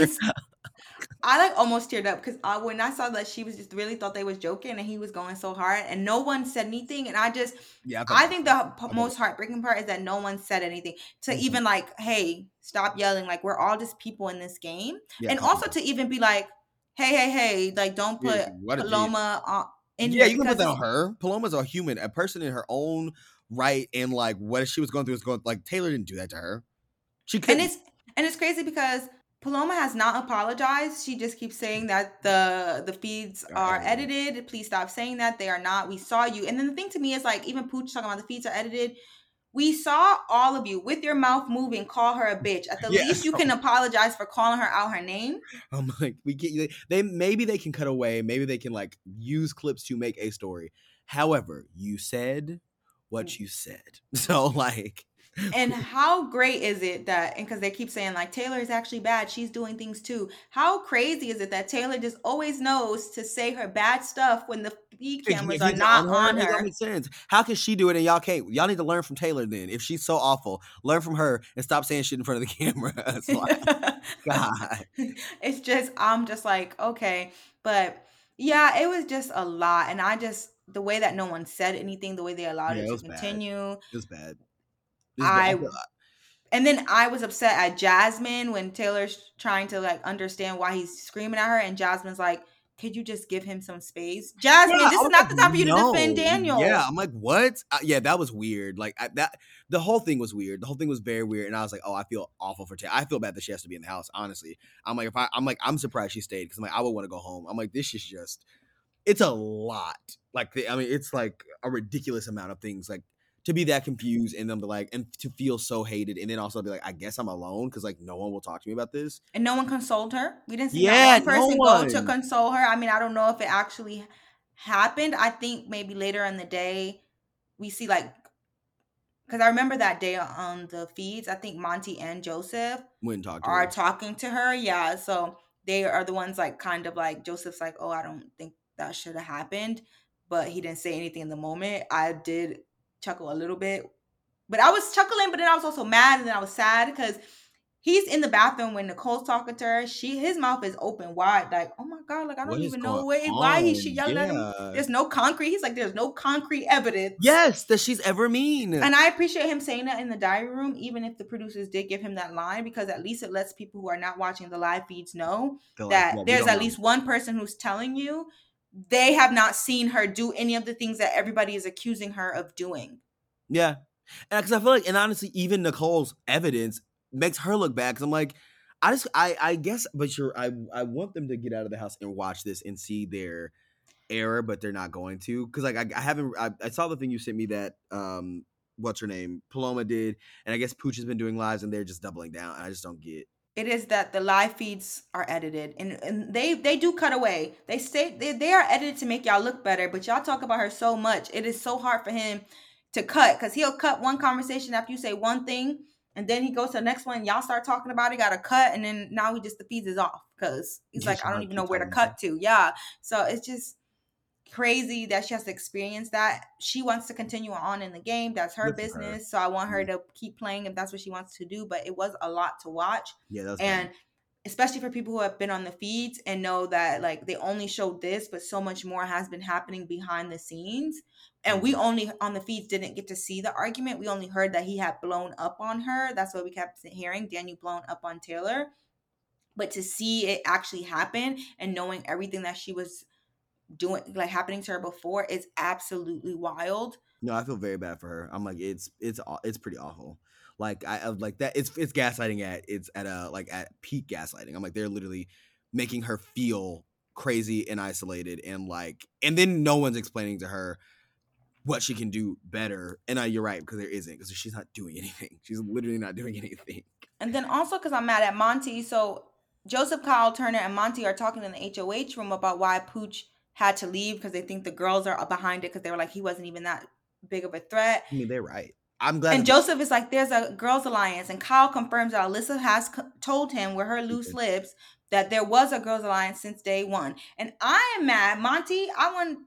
I like almost teared up because I, when I saw that she was just really thought they was joking and he was going so hard and no one said anything and I just Yeah, I think the p- most heartbreaking part is that no one said anything to Mhm. even like hey stop yelling like we're all just people in this game yeah, and also to even be like hey hey hey like don't put Yeah, what. Paloma on in yeah, you can put that on her. Paloma's a human, a person in her own right, and like what she was going through is going like Taylor didn't do that to her. She and couldn't. it's and it's crazy because Paloma has not apologized. She just keeps saying that the the feeds Are edited. Please stop saying that. They are not. We saw you. And then the thing to me is like even Pooch talking about the feeds are edited. We saw all of you with your mouth moving call her a bitch. At the Yeah. least you can apologize for calling her out her name. I'm like, we get you. They maybe they can cut away. Maybe they can like use clips to make a story. However, you said Mm. what you said, so like, And how great is it that and because they keep saying like Taylor is actually bad, she's doing things too. How crazy is it that Taylor just always knows to say her bad stuff when the feed cameras are not on it don't her? sense. How can she do it and y'all can't? Y'all need to learn from Taylor then. If she's so awful, learn from her and stop saying shit in front of the camera. It's like, God. it's just I'm just like okay, but yeah, it was just a lot, and I just the way that no one said anything, the way they allowed Yeah, it to continue, bad. It was bad. I and then I was upset at Jasmine when Taylor's trying to like understand why he's screaming at her, and Jasmine's like, "Could you just give him some space, Jasmine? Yeah, this is not like, the time for you to defend. Daniel." Yeah, I'm like, what? Uh, yeah, that was weird. Like I, that, the whole thing was weird. The whole thing was very weird, and I was like, oh, I feel awful for Taylor. I feel bad that she has to be in the house. Honestly, I'm like, if I, I'm like, I'm surprised she stayed because I'm like, I would want to go home. I'm like, this is just, it's a lot. Like, the, I mean, it's like a ridiculous amount of things. Like to be that confused and then be like, and to feel so hated, and then also be like, I guess I'm alone because like no one will talk to me about this. and no one consoled her. We didn't see Yeah, that one no person go to console her. I mean, I don't know if it actually happened. I think maybe later in the day we see like because I remember that day on the feeds. I think Monte and Joseph Wouldn't talk to are her. talking to her. Yeah, so they are the ones like kind of like Joseph's like, oh, I don't think that should have happened, but he didn't say anything in the moment. I did chuckle a little bit, but I was chuckling, but then I was also mad, and then I was sad because he's in the bathroom when Nicole's talking to her. She his mouth is open wide, like, oh my god, like I don't even know way why he she yelling at him. Yeah. There's no concrete. He's like, there's no concrete evidence. Yes, that she's ever mean. And I appreciate him saying that in the diary room, even if the producers did give him that line, because at least it lets people who are not watching the live feeds know They're like, that "Yeah, we there's at know." least one person who's telling you they have not seen her do any of the things that everybody is accusing her of doing. Yeah, and because I feel like, and honestly, even Nicole's evidence makes her look bad. Because I'm like, I just, I, I guess, but you're, I, I want them to get out of the house and watch this and see their error, but they're not going to. Because like, I, I haven't, I, I saw the thing you sent me that, um, what's her name, Paloma did, and I guess Pooch has been doing lives, and they're just doubling down. And I just don't get. It is that the live feeds are edited and, and they they do cut away. They say they, they are edited to make y'all look better, but y'all talk about her so much. It is so hard for him to cut because he'll cut one conversation after you say one thing And then he goes to the next one. Y'all start talking about it, got a cut, and then now he just the feeds is off because he's Yeah, like, I don't even know where to cut to. Yeah. So it's just crazy that she has to experience that. She wants to continue on in the game. That's her Good for her. business. So I want her mm-hmm. to keep playing if that's what she wants to do. But it was a lot to watch. Yeah, that's And especially for people who have been on the feeds and know that like they only showed this, but so much more has been happening behind the scenes. And we mm-hmm. only on the feeds didn't get to see the argument. We only heard that he had blown up on her. That's what we kept hearing. Daniel blown up on Taylor. But to see it actually happen and knowing everything that she was doing like happening to her before is absolutely wild. No, I feel very bad for her. I'm like, it's it's it's pretty awful. Like I of like that. It's it's gaslighting at it's at a like at peak gaslighting. I'm like they're literally making her feel crazy and isolated and like and then no one's explaining to her what she can do better. And uh, you're right because there isn't because she's not doing anything. She's literally not doing anything. And then also because I'm mad at Monte. So Joseph, Kyle, Turner, and Monte are talking in the HOH room about why Pooch had to leave because they think the girls are uh, behind it because they were like he wasn't even that big of a threat. I mean, they're right. I'm glad. And Joseph is like, there's a girls' alliance, and Kyle confirms that Alyssa has co- told him with her loose lips that there was a girls' alliance since day one. And I am mad, Monte. I want.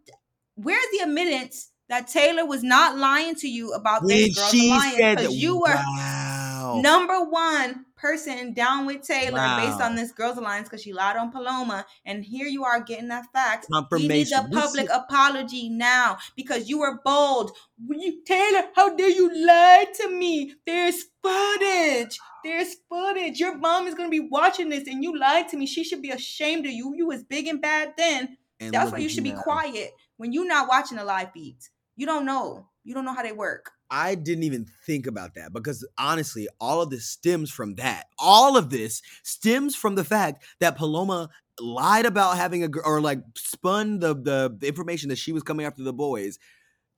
Where's the admittance that Taylor was not lying to you about this girls' she alliance? said Because that, you were wow. number one person down with Taylor based on this girls' alliance because she lied on Paloma, and here you are getting that fact. Need Confirmation. a This public is- apology now because you were bold. You, Taylor, how dare you lie to me? There's footage. There's footage. Your mom is gonna be watching this, and you lied to me. She should be ashamed of you. You was big and bad then. and That's why you should be quiet when you're not watching the live feeds. You don't know. You don't know how they work. I didn't even think about that because honestly, all of this stems from that. All of this stems from the fact that Paloma lied about having a or like spun the the information that she was coming after the boys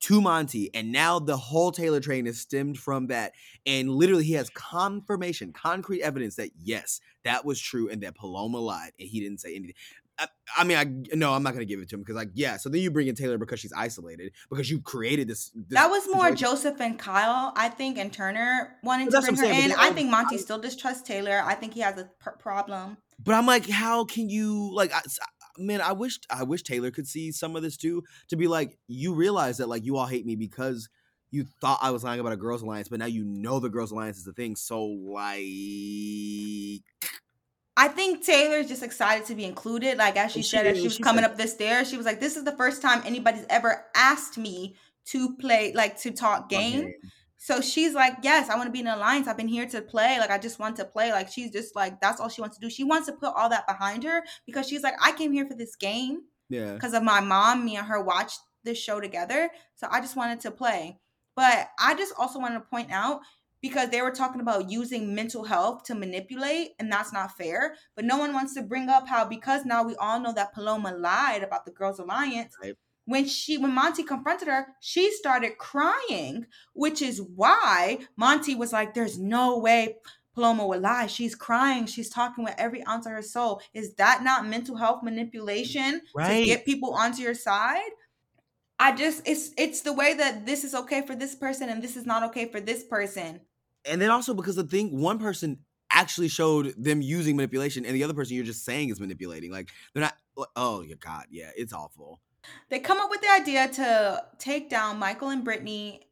to Monte, and now the whole Taylor train is stemmed from that. And literally, he has confirmation, concrete evidence that yes, that was true, and that Paloma lied, and he didn't say anything. I, I mean, I no, I'm not gonna give it to him because like yeah. So then you bring in Taylor because she's isolated because you created this. this That was more situation. Joseph and Kyle, I think, and Turner wanting to bring her saying, in. I think Monte still distrusts Taylor. I think he has a pr- problem. But I'm like, how can you like? I, man, I wish I wish Taylor could see some of this too. To be like, you realize that like you all hate me because you thought I was lying about a girls' alliance, but now you know the girls' alliance is the thing. So like, I think Taylor's just excited to be included. Like as she she said, as she was she coming said- up the stairs, she was like, "This is the first time anybody's ever asked me to play, like to talk game." okay. So she's like, "Yes, I want to be in an alliance. I've been here to play. Like I just want to play." Like she's just like, that's all she wants to do. She wants to put all that behind her because she's like, "I came here for this game." yeah, because of my mom. Me and her watched this show together. So I just wanted to play. But I just also wanted to point out because they were talking about using mental health to manipulate, and that's not fair. But no one wants to bring up how because now we all know that Paloma lied about the Girls Alliance. Right. When she when Monte confronted her, she started crying, which is why Monte was like, There's no way Paloma would lie. She's crying. She's talking with every ounce of her soul. Is that not mental health manipulation Right. to get people onto your side? I just it's it's the way that this is okay for this person and this is not okay for this person. And then also because the thing, one person actually showed them using manipulation, and the other person you're just saying is manipulating. Like they're not. Oh, oh your God, yeah, it's awful. They come up with the idea to take down Michael and Brittany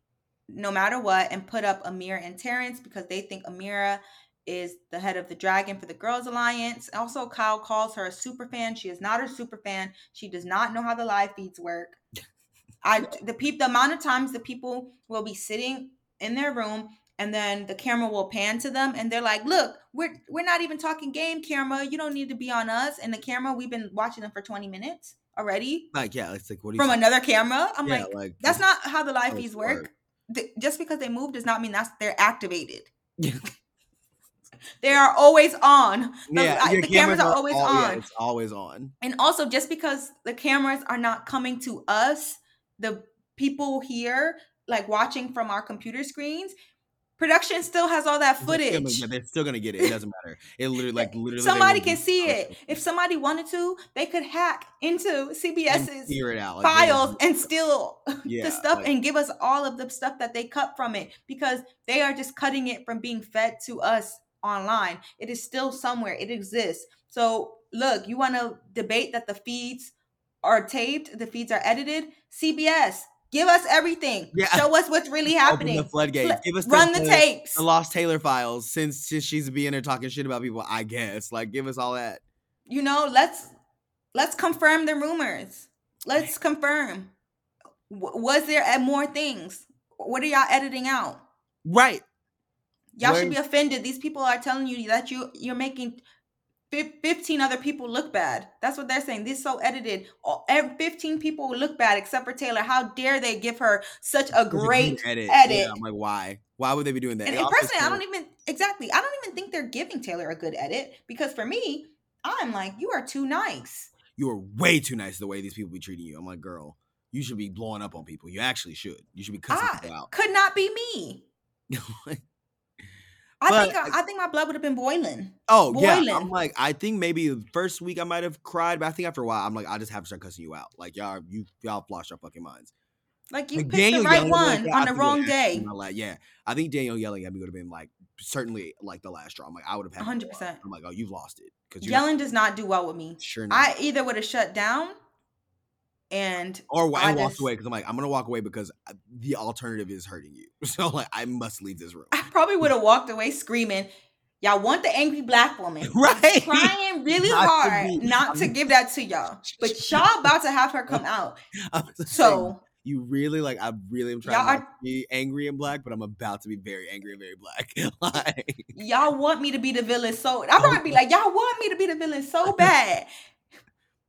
no matter what and put up Ameerah and Terrance because they think Ameerah is the head of the dragon for the Girls Alliance. Also, Kyle calls her a super fan. She is not a super fan. She does not know how the live feeds work. I the people the amount of times the people will be sitting in their room and then the camera will pan to them and they're like, "Look, we're we're not even talking game camera. You don't need to be on us." And the camera, we've been watching them for 20 minutes already Like, yeah, it's like what you from another camera. I'm Yeah, like, like that's not how the live how feeds work. work. Th- Just because they move does not mean that's they're activated. They are always on. The, yeah, I- the cameras are always all- yeah, on. it's always on. And also, just because the cameras are not coming to us, the people here, like watching from our computer screens, Production still has all that They're still footage. yeah, they're still gonna get it. It doesn't matter. It literally, like, literally, Somebody can see it. If somebody wanted to, they could hack into CBS's. Like, files and steal yeah, the stuff like- and give us all of the stuff that they cut from it because they are just cutting it from being fed to us online. It is still somewhere. It exists. So look, you want to debate that the feeds are taped, the feeds are edited? CBS, give us everything. Yeah. Show us what's really open happening. the floodgates. Give us Run the the, tapes. the Lost Taylor files since, since she's being there talking shit about people. I guess like give us all that. you know, let's let's confirm the rumors. Let's confirm. W- was there more things? What are y'all editing out? Right. Y'all Where- should be offended. These people are telling you that you you're making 15 other people look bad. That's what they're saying. This so edited. All, 15 people look bad except for Taylor. How dare they give her such a Such a great edit. edit. Yeah, I'm like, why? Why would they be doing that? and, and personally, I don't even exactly. I don't even think they're giving Taylor a good edit because for me, I'm like, you are too nice. you are way too nice the way these people be treating you. I'm like, girl, you should be blowing up on people. You actually should. You should be cussing I people out. could not be me. I But- think I, I think my blood would have been boiling. oh yeah, I'm like, I think maybe the first week I might have cried, but I think after a while, I'm like, I just have to start cussing you out. Like y'all, you y'all lost your fucking minds. Like you Like, picked the Daniel right yelling like one on the wrong day. la- yeah, I think Daniel yelling at me would have been like certainly like the last straw. I'm like, I would have had 100%. I'm like, oh, you've lost it because Yelling does not do well with me. sure not. I either would have shut down and or I I walked just- away because I'm like, I'm gonna walk away because uh, the alternative is hurting you. So like, I must leave this room. I probably would have walked away screaming, Y'all want the angry black woman. Right. Trying really Not hard be- not to give that to y'all. But y'all about to have her come out. I'm saying, So you really like, I really am trying are- to be angry and black, but I'm about to be very angry and very black. like, y'all want me to be the villain so I'll probably be like, Y'all want me to be the villain so bad.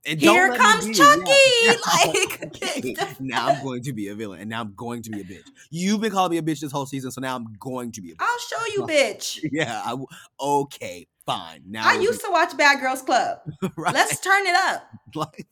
And Here comes Chucky. yeah. Like Okay. now I'm going to be a villain, and now I'm going to be a bitch. You've been calling me a bitch this whole season, so now I'm going to be a bitch. I'll show you, bitch. Yeah, I w- okay, fine. Now I used to watch Bad Girls Club. right, Let's turn it up. like,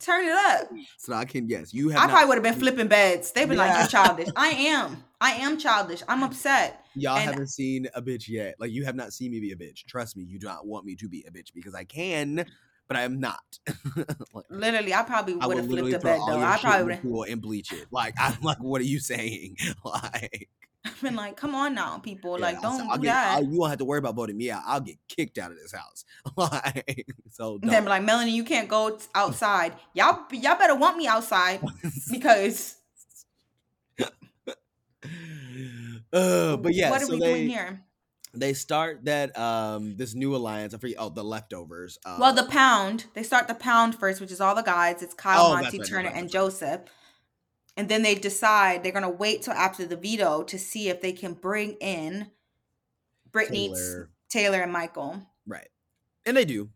Turn it up. so I can yes, you have I not- probably would have been flipping beds. They'd be like, You're childish. I am. I am childish. I'm upset. Y'all and- haven't seen a bitch yet. Like you have not seen me be a bitch. Trust me, you do not want me to be a bitch because I can, but I am not. like, Literally, I probably would have flipped a throw bed all though. your I probably would the have pool and bleach it. Like I'm like, what are you saying? like, I've been like, come on now, people. yeah, like, don't I'll do get- that. I'll- you won't have to worry about voting me out. I'll get kicked out of this house. like, so And then be like, Melanie, you can't go t- outside. Y'all, y'all better want me outside because uh, but yeah, what are so we they doing here? They start that um this new alliance. I forget. Oh, the leftovers. Well, the pound. They start the pound first, which is all the guys. It's Kyle, Oh, Monte, right, Turner, right, and. Joseph. And then they decide they're gonna wait till after the veto to see if they can bring in Brittany, Taylor, Taylor, and Michael. right, and they do.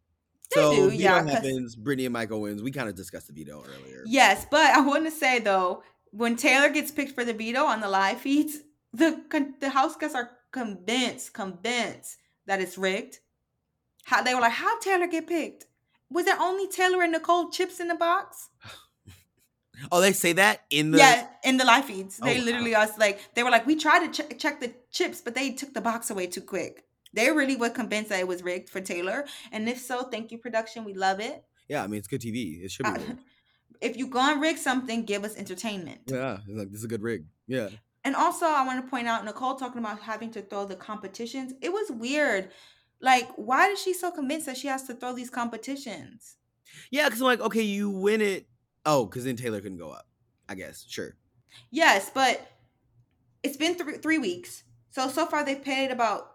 They so do, veto yeah, happens. Brittany and Michael wins. We kind of discussed the veto earlier. Yes, but I want to say though, when Taylor gets picked for the veto on the live feeds, the the house guests are convinced, convinced that it's rigged. How they were like, how Taylor get picked? Was there only Taylor and Nicole chips in the box? Oh, they say that in the yeah, in the live feeds, Oh, they wow. literally was like, they were like, we tried to ch- check the chips, but they took the box away too quick. They really were convinced that it was rigged for Taylor, and if so, thank you, production. We love it. Yeah, I mean it's good TV. It should be. Uh, if you gonna rig something, give us entertainment. yeah, it's like this is a good rig. Yeah. And also, I want to point out Nicole talking about having to throw the competitions. It was weird. Like, why is she so convinced that she has to throw these competitions? Yeah, because I'm like, okay, you win it. Oh, because then Taylor couldn't go up. I guess. Sure. Yes, but it's been th- three weeks. So, so far they've played about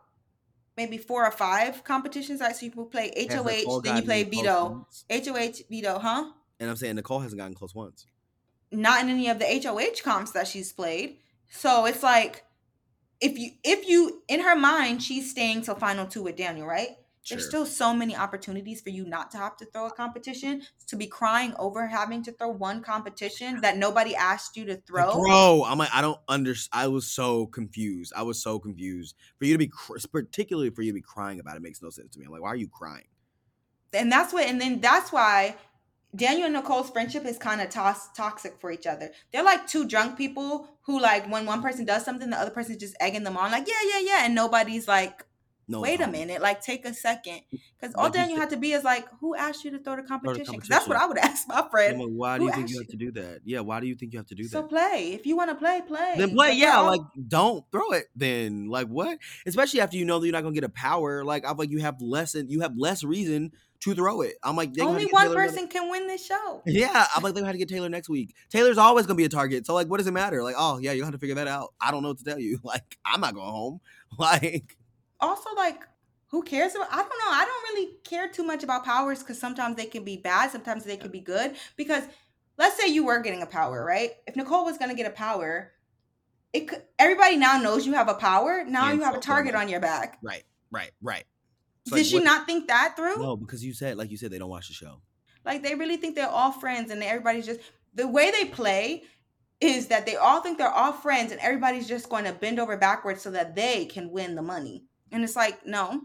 maybe four or five competitions. Right? So you play HOH, then you play veto. HOH, veto, huh? And I'm saying Nicole hasn't gotten close once. Not in any of the HOH comps that she's played. So it's like, if you, if you, in her mind, she's staying till final two with Daniel, right? Sure. There's still so many opportunities for you not to have to throw a competition, to be crying over having to throw one competition that nobody asked you to throw. Bro, I'm like, I don't understand. I was so confused. I was so confused. For you to be, cr- particularly for you to be crying about it, makes no sense to me. I'm like, why are you crying? And that's what, and then that's why Daniel and Nicole's friendship is kind of tos- toxic for each other. They're like two drunk people who like when one person does something, the other person's just egging them on, like yeah, yeah, yeah, and nobody's like, No, wait a um, minute, like take a second, because all Like you had to be is like, who asked you to throw the competition? Because that's what I would ask my friend. why do you think you have to do that? Yeah, why do you think you have to do So that? So play if you want to play, play. Then play, But yeah. Like, don't throw it. Then, like, what? Especially after you know that you're not gonna get a power. Like, I'm like, you have less, you have less reason to throw it. I'm like, only one Taylor another- person can win this show. Yeah, I'm like, they had to get Taylor next week. Taylor's always gonna be a target. So, like, what does it matter? Like, oh yeah, you have to figure that out. I don't know what to tell you. Like, I'm not going home. Like, also like who cares about i don't know i don't really care too much about powers because sometimes they can be bad sometimes they can be good because let's say you were getting a power right? If nicole was going to get a power it could everybody now knows you have a power now you have a target on your back. Right, right, right. It's did like, she what- not think that through? No, because you said, like you said, they don't watch the show. like they really think they're all friends and everybody's just the way they play is that they all think they're all friends and everybody's just going to bend over backwards so that they can win the money and it's like no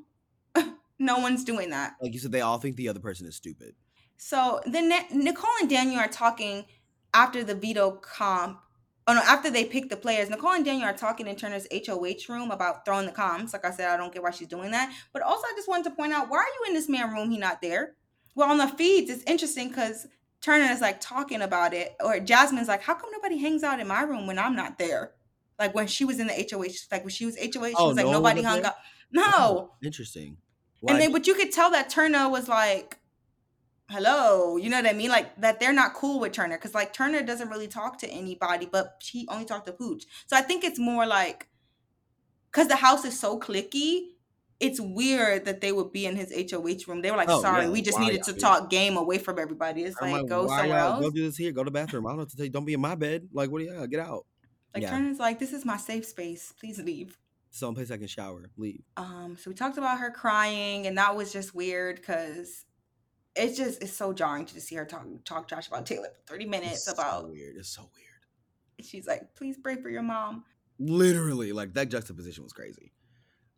no one's doing that Like you said, they all think the other person is stupid. So then Nicole and Daniel are talking after the veto comp. Oh no, after they pick the players, Nicole and Daniel are talking in Turner's HOH room about throwing the comps. Like I said, I don't get why she's doing that. But also, I just wanted to point out why are you in this man room? He not there. Well, on the feeds, it's interesting because Turner is like talking about it, or Jasmine's like, "How come nobody hangs out in my room when I'm not there?" Like when she was in the HOH, like when she was HOH, she Oh, was like, no nobody hung there? out. No, Interesting. and Like, then, but you could tell that Turner was like, hello, you know what I mean? Like that they're not cool with Turner because like Turner doesn't really talk to anybody, but she only talked to Pooch. So I think it's more like because the house is so clicky. It's weird that they would be in his HOH room. They were like, Oh, sorry, yeah, we just why needed to here? talk game away from everybody. It's I'm like, go somewhere else. Go do this here. Go to the bathroom. I don't know what to tell you. Don't be in my bed. Like, what do you? Get out. like yeah. Turner's like, this is my safe space. Please leave. It's the only place I can shower. Leave. Um, so we talked about her crying, and that was just weird because it's just it's so jarring to just see her talk talk trash about Taylor for 30 minutes It's about so weird. It's so weird. she's like, please pray for your mom. Literally, like that juxtaposition was crazy.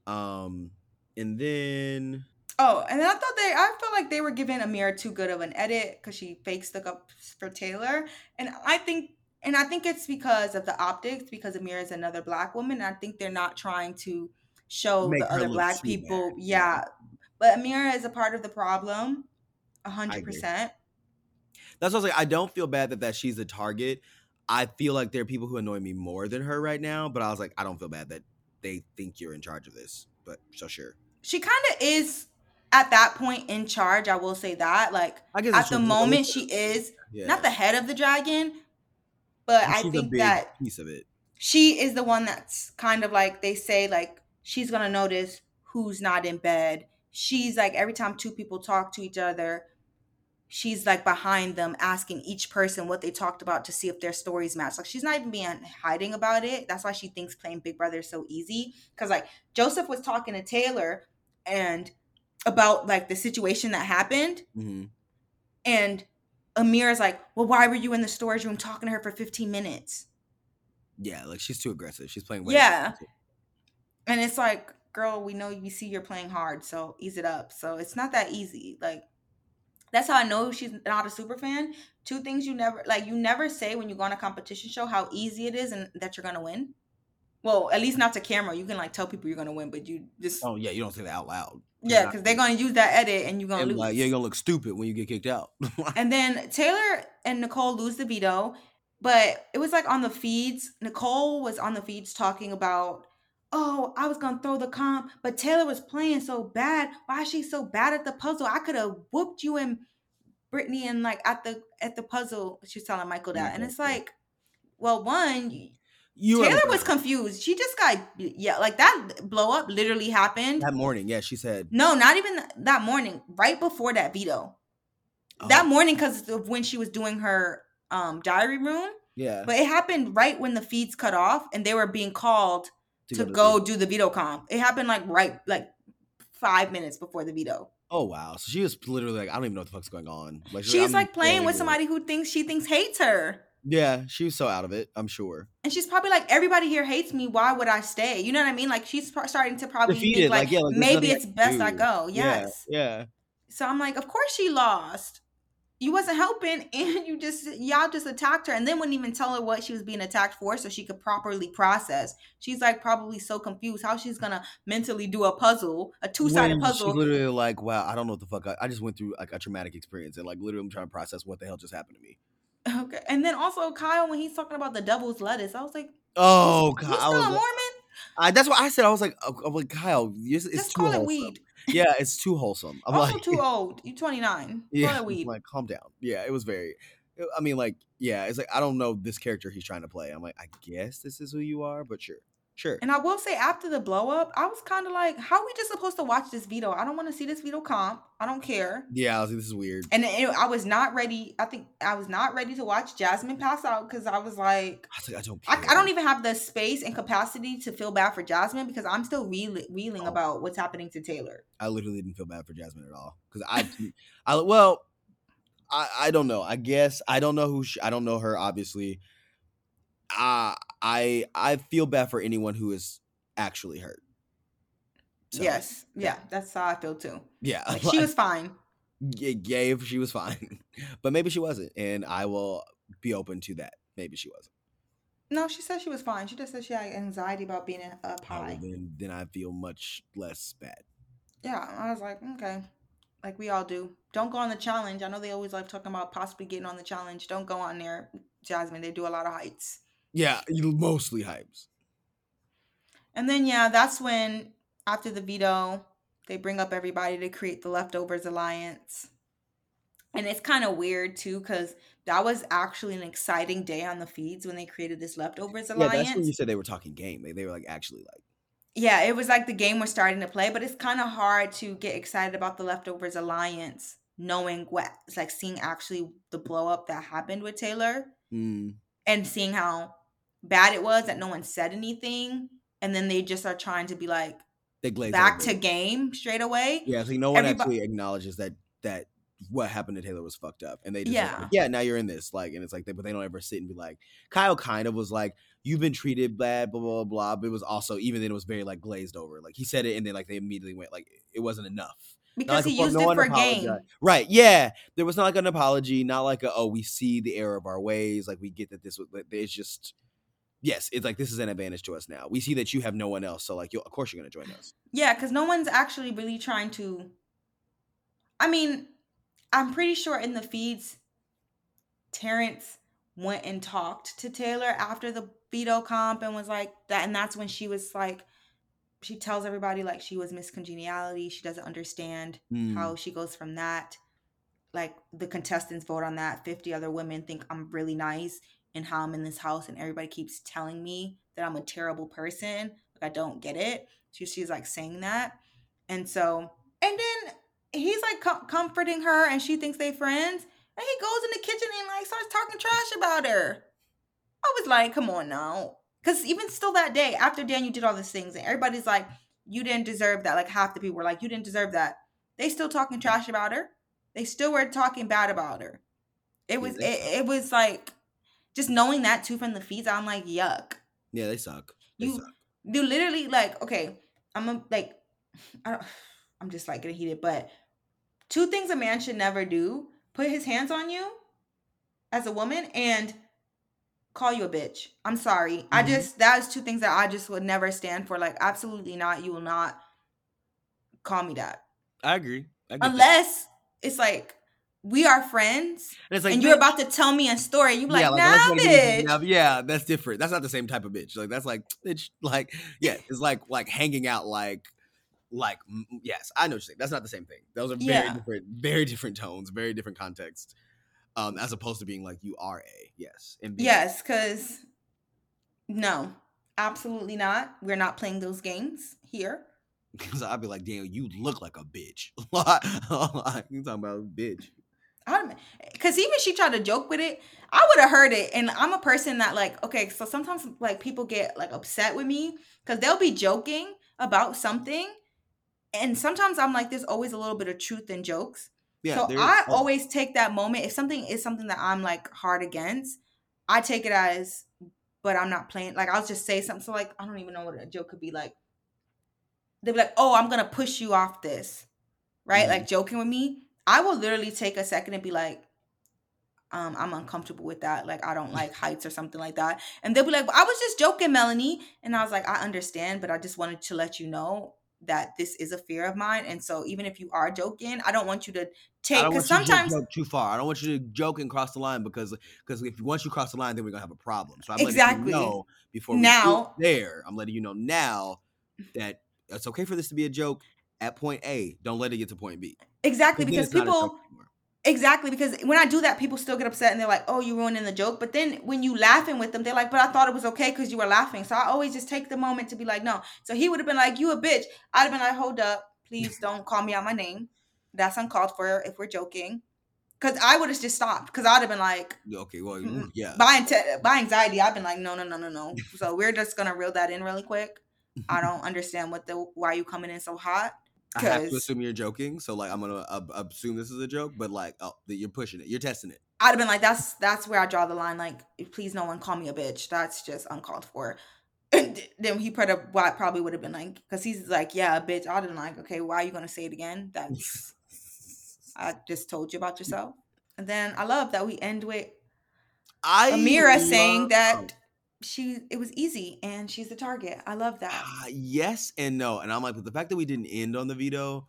Um, and then Oh, and then I thought they I felt like they were giving Ameerah too good of an edit because she fake stuck up for Taylor. And I think and I think it's because of the optics, because Ameerah is another black woman. I think they're not trying to show Make the other black people. Yeah. yeah. But Ameerah is a part of the problem. a 100%. that's what I was like. I don't feel bad that that she's the target. I feel like there are people who annoy me more than her right now. But I was like, I don't feel bad that they think you're in charge of this. But so sure. She kind of is at that point in charge. I will say that. Like I guess at the moment, she is yeah. not the head of the dragon, but I think that piece of it. she is the one that's kind of like they say like she's gonna notice who's not in bed. She's like every time two people talk to each other, she's like behind them asking each person what they talked about to see if their stories match. Like she's not even being hiding about it. That's why she thinks playing Big Brother is so easy. Cause like Joseph was talking to Taylor and about like the situation that happened hmm and Ameerah's like, Well, why were you in the storage room talking to her for 15 minutes? Yeah, like she's too aggressive. She's playing. way Yeah. And it's like, girl, we know you see you're playing hard, so ease it up. So it's not that easy. Like that's how I know she's not a super fan. Two things you never like you never say when you go on a competition show how easy it is and that you're gonna win. Well, at least not to camera. You can like tell people you're gonna win, but you just Oh yeah, you don't say that out loud. yeah, because they're gonna use that edit and you're gonna And, lose. like, you're gonna look stupid when you get kicked out. And then Taylor and Nicole lose the veto, but it was like on the feeds. Nicole was on the feeds talking about, oh, I was gonna throw the comp, but Taylor was playing so bad. Why is she so bad at the puzzle? I could have whooped you and Brittany and like at the at the puzzle. She's telling Michael that, and mm-hmm, it's like, well, one. You Taylor was confused. She just got yeah, like that blow up literally happened. that morning. Yeah, she said No, not even that morning. Right before that veto. That oh, morning because of when she was doing her um diary room. Yeah, But it happened right when the feeds cut off and they were being called to, the go beach. do the veto comp. It happened like right like five minutes before the veto. Oh wow! So she was literally like, I don't even know what the fuck's going on. Like She's I'm like playing with somebody who thinks she thinks hates her. Yeah, she was so out of it. I'm sure. And she's probably like, everybody here hates me. Why would I stay? You know what I mean? Like she's starting to probably Defeated, think like, like, yeah, like, maybe I it's can best I go. Yes. Yeah. So I'm like, of course she lost. you wasn't helping and you just y'all just attacked her and then wouldn't even tell her what she was being attacked for so she could properly process she's like probably so confused how she's gonna mentally do a puzzle a two-sided puzzle She's literally like, wow, I don't know what the fuck. I, I just went through like a traumatic experience and like literally I'm trying to process what the hell just happened to me. Okay and then also kyle when he's talking about the devil's lettuce i was like Oh you god, I still a was mormon like, I, that's what I said. I was like, oh, oh like Kyle, it's, it's too call it weed Yeah, it's too wholesome. I'm also like, too old You're 29 yeah, call it I'm weed like calm down. Yeah, it was very. I mean, like, yeah, it's like I don't know this character he's trying to play. I'm like, I guess this is who you are, but sure, sure. And I will say, after the blow up, I was kind of like, how are we just supposed to watch this veto? I don't want to see this veto comp. I don't care. Yeah, I was like, this is weird. And it, I was not ready. I think I was not ready to watch Jasmine pass out because I was like, I was like, I don't. I, Care. I don't even have the space and capacity to feel bad for Jasmine because I'm still reeling, reeling Oh. about what's happening to Taylor. I literally didn't feel bad for Jasmine at all because I, I well, I I don't know. I guess I don't know who she, I don't know her. Obviously, uh, I I feel bad for anyone who is actually hurt. So, yes, yeah, that's how I feel too. yeah. Like, she was fine. G- gave she was fine, but maybe she wasn't, and I will be open to that. Maybe she wasn't. No, she said she was fine. She just said she had anxiety about being up Oh, high. then then I feel much less bad. Yeah, I was like, okay, like we all do. Don't go on the challenge. I know they always like talking about possibly getting on the challenge. Don't go on there, Jasmine. They do a lot of heights. Yeah, mostly hypes. And then yeah, that's when after the veto, they bring up everybody to create the leftovers alliance. And it's kind of weird too, because that was actually an exciting day on the feeds when they created this leftovers alliance. Yeah, that's when you said they were talking game. They, they were like actually like yeah, it was like the game was starting to play, but it's kind of hard to get excited about the leftovers alliance, knowing what it's like seeing actually the blow up that happened with Taylor mm, and seeing how bad it was that no one said anything. And then they just are trying to be like they glazed back over to game straight away. Yeah, so no one Everybo- actually acknowledges that that what happened to Taylor was fucked up, and they just yeah, like, yeah, now you're in this, like, and it's like, they, but they don't ever sit and be like, Kyle kind of was like, you've been treated bad, blah blah blah, but it was also even then it was very like glazed over, like he said it, and then like they immediately went like it wasn't enough. Because like he fuck- used no it for game. apologized. Right. Yeah. There was not like an apology, not like a, oh, we see the error of our ways. Like we get that this was, like, it's just, yes, it's like this is an advantage to us now. We see that you have no one else. So, like, you of course you're going to join us. Yeah, because no one's actually really trying to. I mean, I'm pretty sure in the feeds, Terrance went and talked to Taylor after the veto comp and was like that, and that's when she was like, she tells everybody like she was miscongeniality. She doesn't understand Mm. how she goes from that. Like the contestants vote on that. 50 other women think I'm really nice and how I'm in this house, and everybody keeps telling me that I'm a terrible person. Like I don't get it. She, she's like saying that. And so, and then he's like com- comforting her, and she thinks they friends. And he goes in the kitchen and like starts talking trash about her. I was like, come on now. Because even still that day, after Daniel did all these things, and everybody's like, you didn't deserve that. Like half the people were like, you didn't deserve that. They still talking trash about her. They still were talking bad about her. It was it, it was like just knowing that too from the feeds, I'm like, yuck. Yeah, they suck. They You suck. you literally like, okay, I'm a, like I don't I'm just like getting heated, but two things a man should never do: put his hands on you as a woman and call you a bitch. I'm sorry. I Mhm. just that's two things that I just would never stand for. Like, absolutely not. You will not call me that. I agree. I get that. Unless it's like we are friends And like, and you're about to tell me a story. You be like, yeah, nah, that's what bitch. Now, yeah, that's different. That's not the same type of bitch. Like that's like bitch. Like yeah, it's like like hanging out like like yes, I know what you're saying. That's not the same thing. Those are very Yeah. different, very different tones, very different context. Um, as opposed to being like you are a yes and being- Yes, because no, absolutely not. We're not playing those games here. Because I'd be like, Daniel, you look like a bitch. you talking about bitch? Because even she tried to joke with it, I would have heard it. And I'm a person that like, okay, so sometimes like people get like upset with me because they'll be joking about something, and sometimes I'm like, there's always a little bit of truth in jokes. Yeah. so I oh, always take that moment. If something is something that I'm like hard against, I take it as, but I'm not playing. Like I'll just say something. So like I don't even know what a joke could be like. They'd be like, "Oh, I'm gonna push you off this," right? Mhm. Like joking with me. I will literally take a second and be like, Um, I'm uncomfortable with that. Like I don't like heights or something like that. And they'll be like, well, I was just joking, Melanie. And I was like, I understand, but I just wanted to let you know that this is a fear of mine. And so even if you are joking, I don't want you to take because sometimes joke too far. I don't want you to joke and cross the line because because if once you cross the line, then we're gonna have a problem. So I'm exactly letting you know before now there. I'm letting you know now that it's okay for this to be a joke at point A. Don't let it get to point B. Exactly because people Exactly, because when I do that, people still get upset and they're like, "Oh, you're ruining the joke." But then when you laughing with them, they're like, "But I thought it was okay because you were laughing." So I always just take the moment to be like, "No." So he would have been like, "You a bitch." I'd have been like, "Hold up, please don't call me out my name. That's uncalled for if we're joking." Because I would have just stopped. Because I'd have been like, "Okay, well, mm, yeah." By by anxiety, I've been like, "No, no, no, no, no." so we're just gonna reel that in really quick. I don't understand what the why you coming in so hot. I have to assume you're joking, so like I'm gonna uh, assume this is a joke, but like oh, you're pushing it, you're testing it. I'd have been like, that's that's where I draw the line. Like, please, no one call me a bitch. That's just uncalled for. And then he put up what probably would have been like, because he's like, yeah, a bitch. I'd have been like, okay, why are you gonna say it again? That's I just told you about yourself. And then I love that we end with I Ameerah saying that she it was easy and she's the target. I love that. Uh, yes and no. And I'm like, but the fact that we didn't end on the veto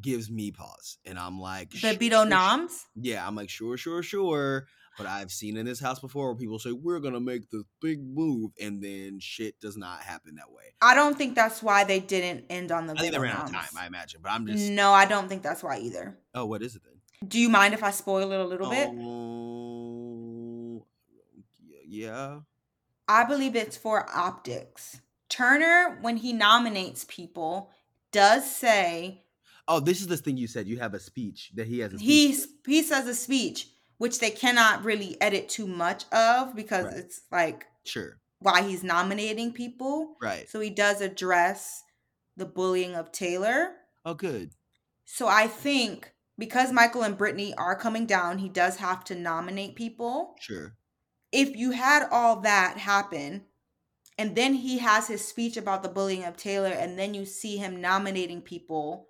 gives me pause. And I'm like, the veto sure, noms? Yeah, I'm like, sure, sure, sure. But I've seen in this house before where people say, we're going to make the big move. And then shit does not happen that way. I don't think that's why they didn't end on the I think they ran out of time, I imagine. But I'm just. No, I don't think that's why either. Oh, what is it then? Do you mind if I spoil it a little bit? Oh, yeah. I believe it's for optics. Turner, when he nominates people, does say. Oh, this is the thing you said. You have a speech that he has. A speech. He he says a speech, which they cannot really edit too much of because right. it's like sure why he's nominating people. Right. So he does address the bullying of Taylor. Oh, good. So I think because Michael and Brittany are coming down, he does have to nominate people. Sure if you had all that happen and then he has his speech about the bullying of Taylor and then you see him nominating people,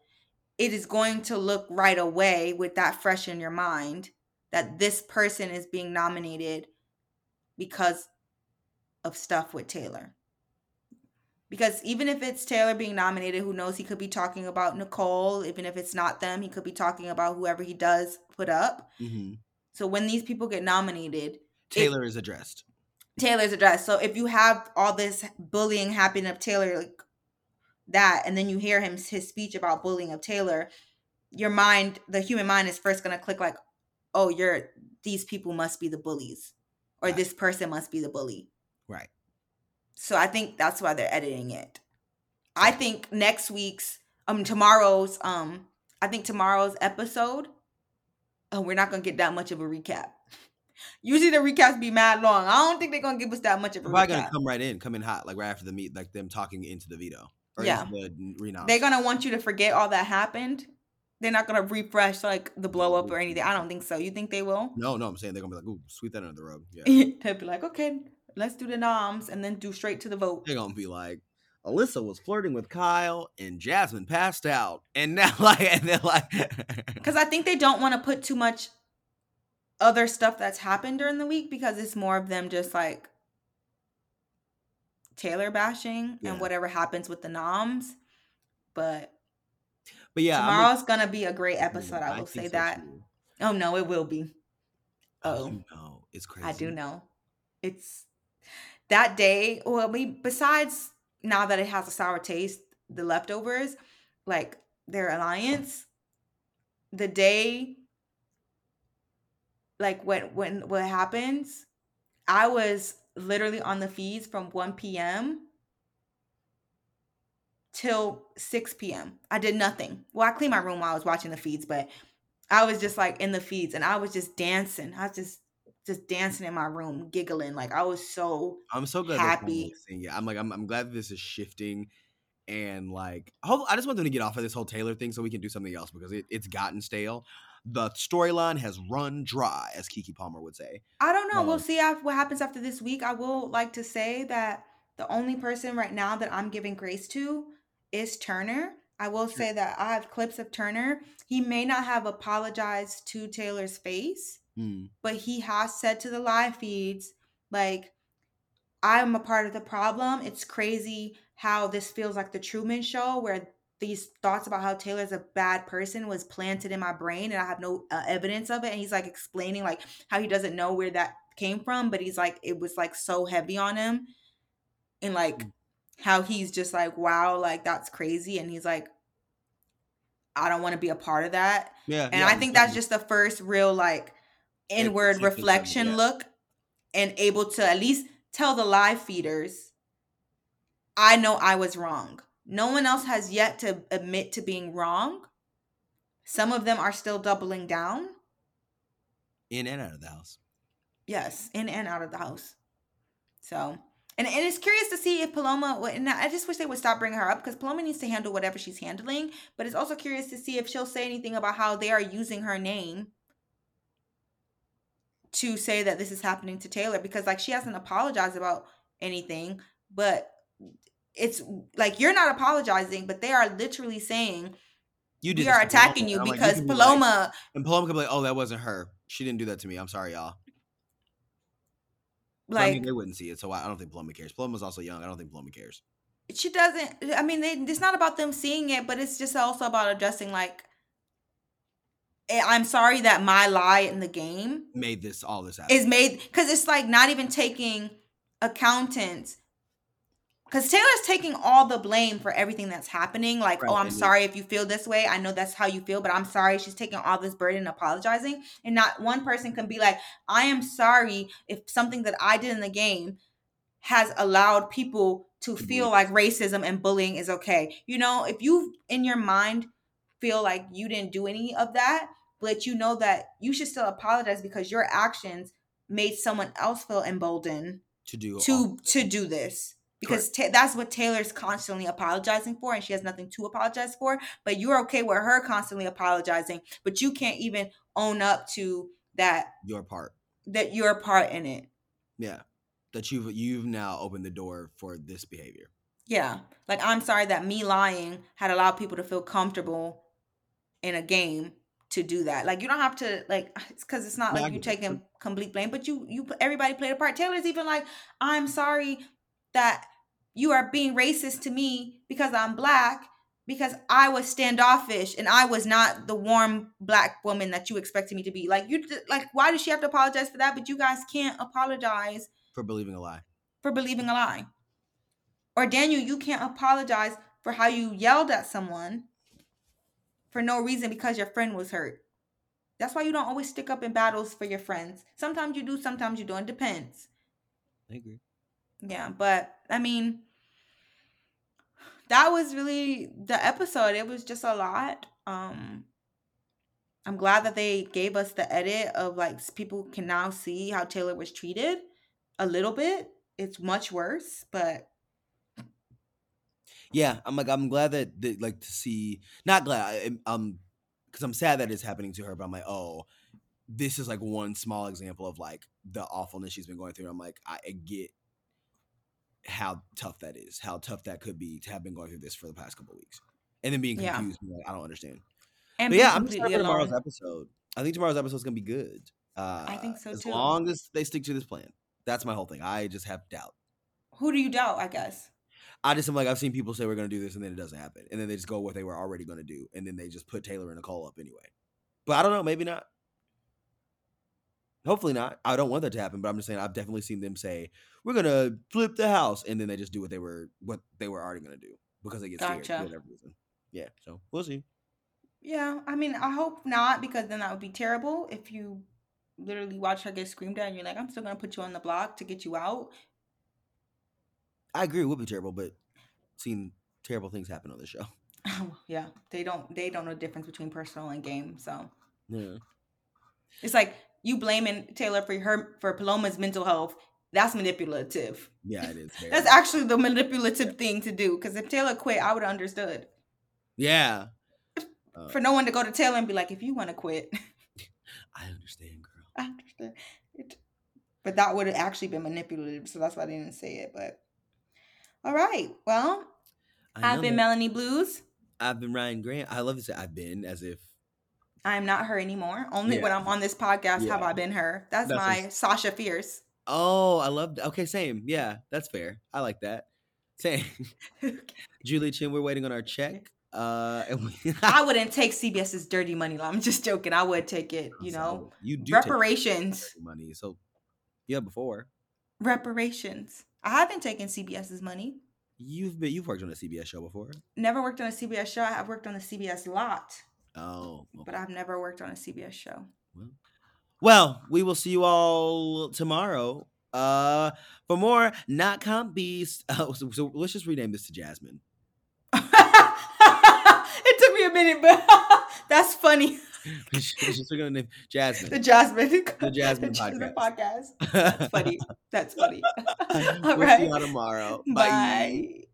it is going to look right away with that fresh in your mind that this person is being nominated because of stuff with Taylor. Because even if it's Taylor being nominated, who knows, he could be talking about Nicole. Even if it's not them, he could be talking about whoever he does put up. Mm-hmm. So when these people get nominated, Taylor it, is addressed. Taylor's addressed. So if you have all this bullying happening of Taylor, like that, and then you hear him his speech about bullying of Taylor, your mind, the human mind, is first gonna click like, oh, you're these people must be the bullies, or right. this person must be the bully. Right. So I think that's why they're editing it. I think next week's um tomorrow's um I think tomorrow's episode, oh, we're not gonna get that much of a recap. Usually the recaps be mad long. I don't think they're gonna give us that much of a. They're probably gonna come right in, come in hot, like right after the meet, like them talking into the veto. yeah, the they're gonna want you to forget all that happened. They're not gonna refresh like the blow up or anything. I don't think so. You think they will? No, no. I'm saying they're gonna be like, "Ooh, sweep that under the rug." Yeah, they'll be like, "Okay, let's do the noms and then do straight to the vote." They're gonna be like, Alyssa was flirting with Kyle and Jasmine passed out. And now like and they're like Cuz I think they don't want to put too much other stuff that's happened during the week because it's more of them just like Taylor bashing yeah. and whatever happens with the noms. But but yeah, tomorrow's gonna be a great episode. I will I say so that. Too. Oh no, it will be. Oh no, it's crazy. I do know. It's that day. Well, we besides now that it has a sour taste, the leftovers, like their alliance, the day like when when what happens, I was literally on the feeds from 1 p.m. till 6 p.m. I did nothing. Well, I cleaned my room while I was watching the feeds, but I was just like in the feeds and I was just dancing. I was just just dancing in my room, giggling. Like I was so I'm so glad happy. Yeah, I'm like I'm I'm glad this is shifting and like I just want them to get off of this whole Taylor thing so we can do something else because it, it's gotten stale the storyline has run dry, as Keke Palmer would say. I don't know. Um, we'll see what happens after this week. I will like to say that the only person right now that I'm giving grace to is Turner. I will say that I have clips of Turner. He may not have apologized to Taylor's face, Mm. but he has said to the live feeds, like, I'm a part of the problem. It's crazy how this feels like the Truman Show, where these thoughts about how Taylor's a bad person was planted in my brain, and I have no uh, evidence of it. And he's like explaining like how he doesn't know where that came from, but he's like it was like so heavy on him, and like Mm. how he's just like, wow, like that's crazy, and he's like, I don't want to be a part of that. Yeah. And yeah, I think that's just the first real like inward reflection yeah. look and able to at least tell the live feeders, I know I was wrong. No one else has yet to admit to being wrong. Some of them are still doubling down. in and out of the house. Yes, in and out of the house. So, and, and it's curious to see if Paloma, would- and I just wish they would stop bringing her up because Paloma needs to handle whatever she's handling. But it's also curious to see if she'll say anything about how they are using her name to say that this is happening to Taylor because, like, she hasn't apologized about anything, but it's like you're not apologizing, but they are literally saying You we are to Paloma," attacking you I'm like, because can be like- Paloma. and Paloma could be like, "Oh, that wasn't her. She didn't do that to me. I'm sorry, y'all." But I like mean, they wouldn't see it, so I don't think Paloma cares. Paloma's also young. I don't think Paloma cares. she doesn't i mean they, it's not about them seeing it but it's just also about addressing like i'm sorry that my lie in the game Made this all this happen. is made because it's like not even taking accountants because taylor's taking all the blame for everything that's happening like oh, Right, oh i'm sorry if you feel this way i know that's how you feel but i'm sorry she's taking all this burden and apologizing and not one person can be like i am sorry if something that i did in the game has allowed people to To feel like racism and bullying is okay. You know, if you in your mind feel like you didn't do any of that, but you know that you should still apologize because your actions made someone else feel emboldened to do to to do this. Because ta- that's what Taylor's constantly apologizing for, and she has nothing to apologize for. But you're okay with her constantly apologizing, but you can't even own up to that your part. that you're a part in it. Yeah, that you've you've now opened the door for this behavior. Yeah. Like I'm sorry that me lying had allowed people to feel comfortable in a game to do that. Like you don't have to like it's cuz it's not like you taking complete blame, but you you everybody played a part. Taylor's even like I'm sorry that you are being racist to me because I'm black because I was standoffish and I was not the warm black woman that you expected me to be. Like you like why does she have to apologize for that but you guys can't apologize For believing a lie. for believing a lie. Or Daniel, you can't apologize for how you yelled at someone for no reason because your friend was hurt. That's why you don't always stick up in battles for your friends. Sometimes you do, sometimes you don't. It depends. I agree. Yeah, but I mean, that was really the episode. It was just a lot. Um I'm glad that they gave us the edit of like people can now see how Taylor was treated a little bit. It's much worse, but Yeah, I'm like I'm glad that, that like to see not glad I, um because I'm sad that it's happening to her, but I'm like oh this is like one small example of like the awfulness she's been going through. I'm like I, I get how tough that is, how tough that could be to have been going through this for the past couple weeks, and then being confused. and like, I don't understand. and But yeah, I'm excited for tomorrow's episode. I think tomorrow's episode is gonna be good. Uh, I think so, as too. As long as they stick to this plan. That's my whole thing. I just have doubt. Who do you doubt? I guess. I just am like I've seen people say we're gonna do this and then it doesn't happen, and then they just go what they were already gonna do, and then they just put Taylor and Nicole up anyway. But I don't know, maybe not. Hopefully not. I don't want that to happen, but I'm just saying I've definitely seen them say we're gonna flip the house, and then they just do what they were what they were already gonna do because they get scared Gotcha. for whatever reason. Yeah, so we'll see. Yeah, I mean, I hope not because then that would be terrible if you literally watch her get screamed at and you're like, I'm still gonna put you on the block to get you out. I agree, it would be terrible, but seen terrible things happen on the show. yeah, they don't they don't know the difference between personal and game. So Yeah, it's like you blaming Taylor for her for Paloma's mental health. That's manipulative. yeah, it is. That's actually the manipulative thing to do. Because if Taylor quit, I would have understood. yeah. Uh, For no one to go to Taylor and be like, if you want to quit, I understand, girl. I understand. It, but that would have actually been manipulative. So that's why I didn't say it. But all right. Well, I've been. Melanie Blews. I've been Ryann Grant. I love to say I've been as if I'm not her anymore. Only when I'm on this podcast have I been her. That's, That's my what's- Sasha Fierce. Oh, I love. That. Okay, same. Yeah, that's fair. I like that. Same. Julie Chen, we're waiting on our check. Uh, we, I wouldn't take CBS's dirty money. I'm just joking. I would take it. You know, you do reparations. money. So yeah, before Reparations. I haven't taken CBS's money. you've been you've worked on a CBS show before. Never worked on a CBS show. I've worked on a CBS lot, Oh, but I've never worked on a CBS show. Well, we will see you all tomorrow. Uh, for more not comp beast. Uh, so, so let's just rename this to Jasmine. it took me a minute, but that's funny. It's just gonna name Jasmine. The Jasmine. The Jasmine podcast. That's funny. That's funny. we'll All see y'all tomorrow. Bye.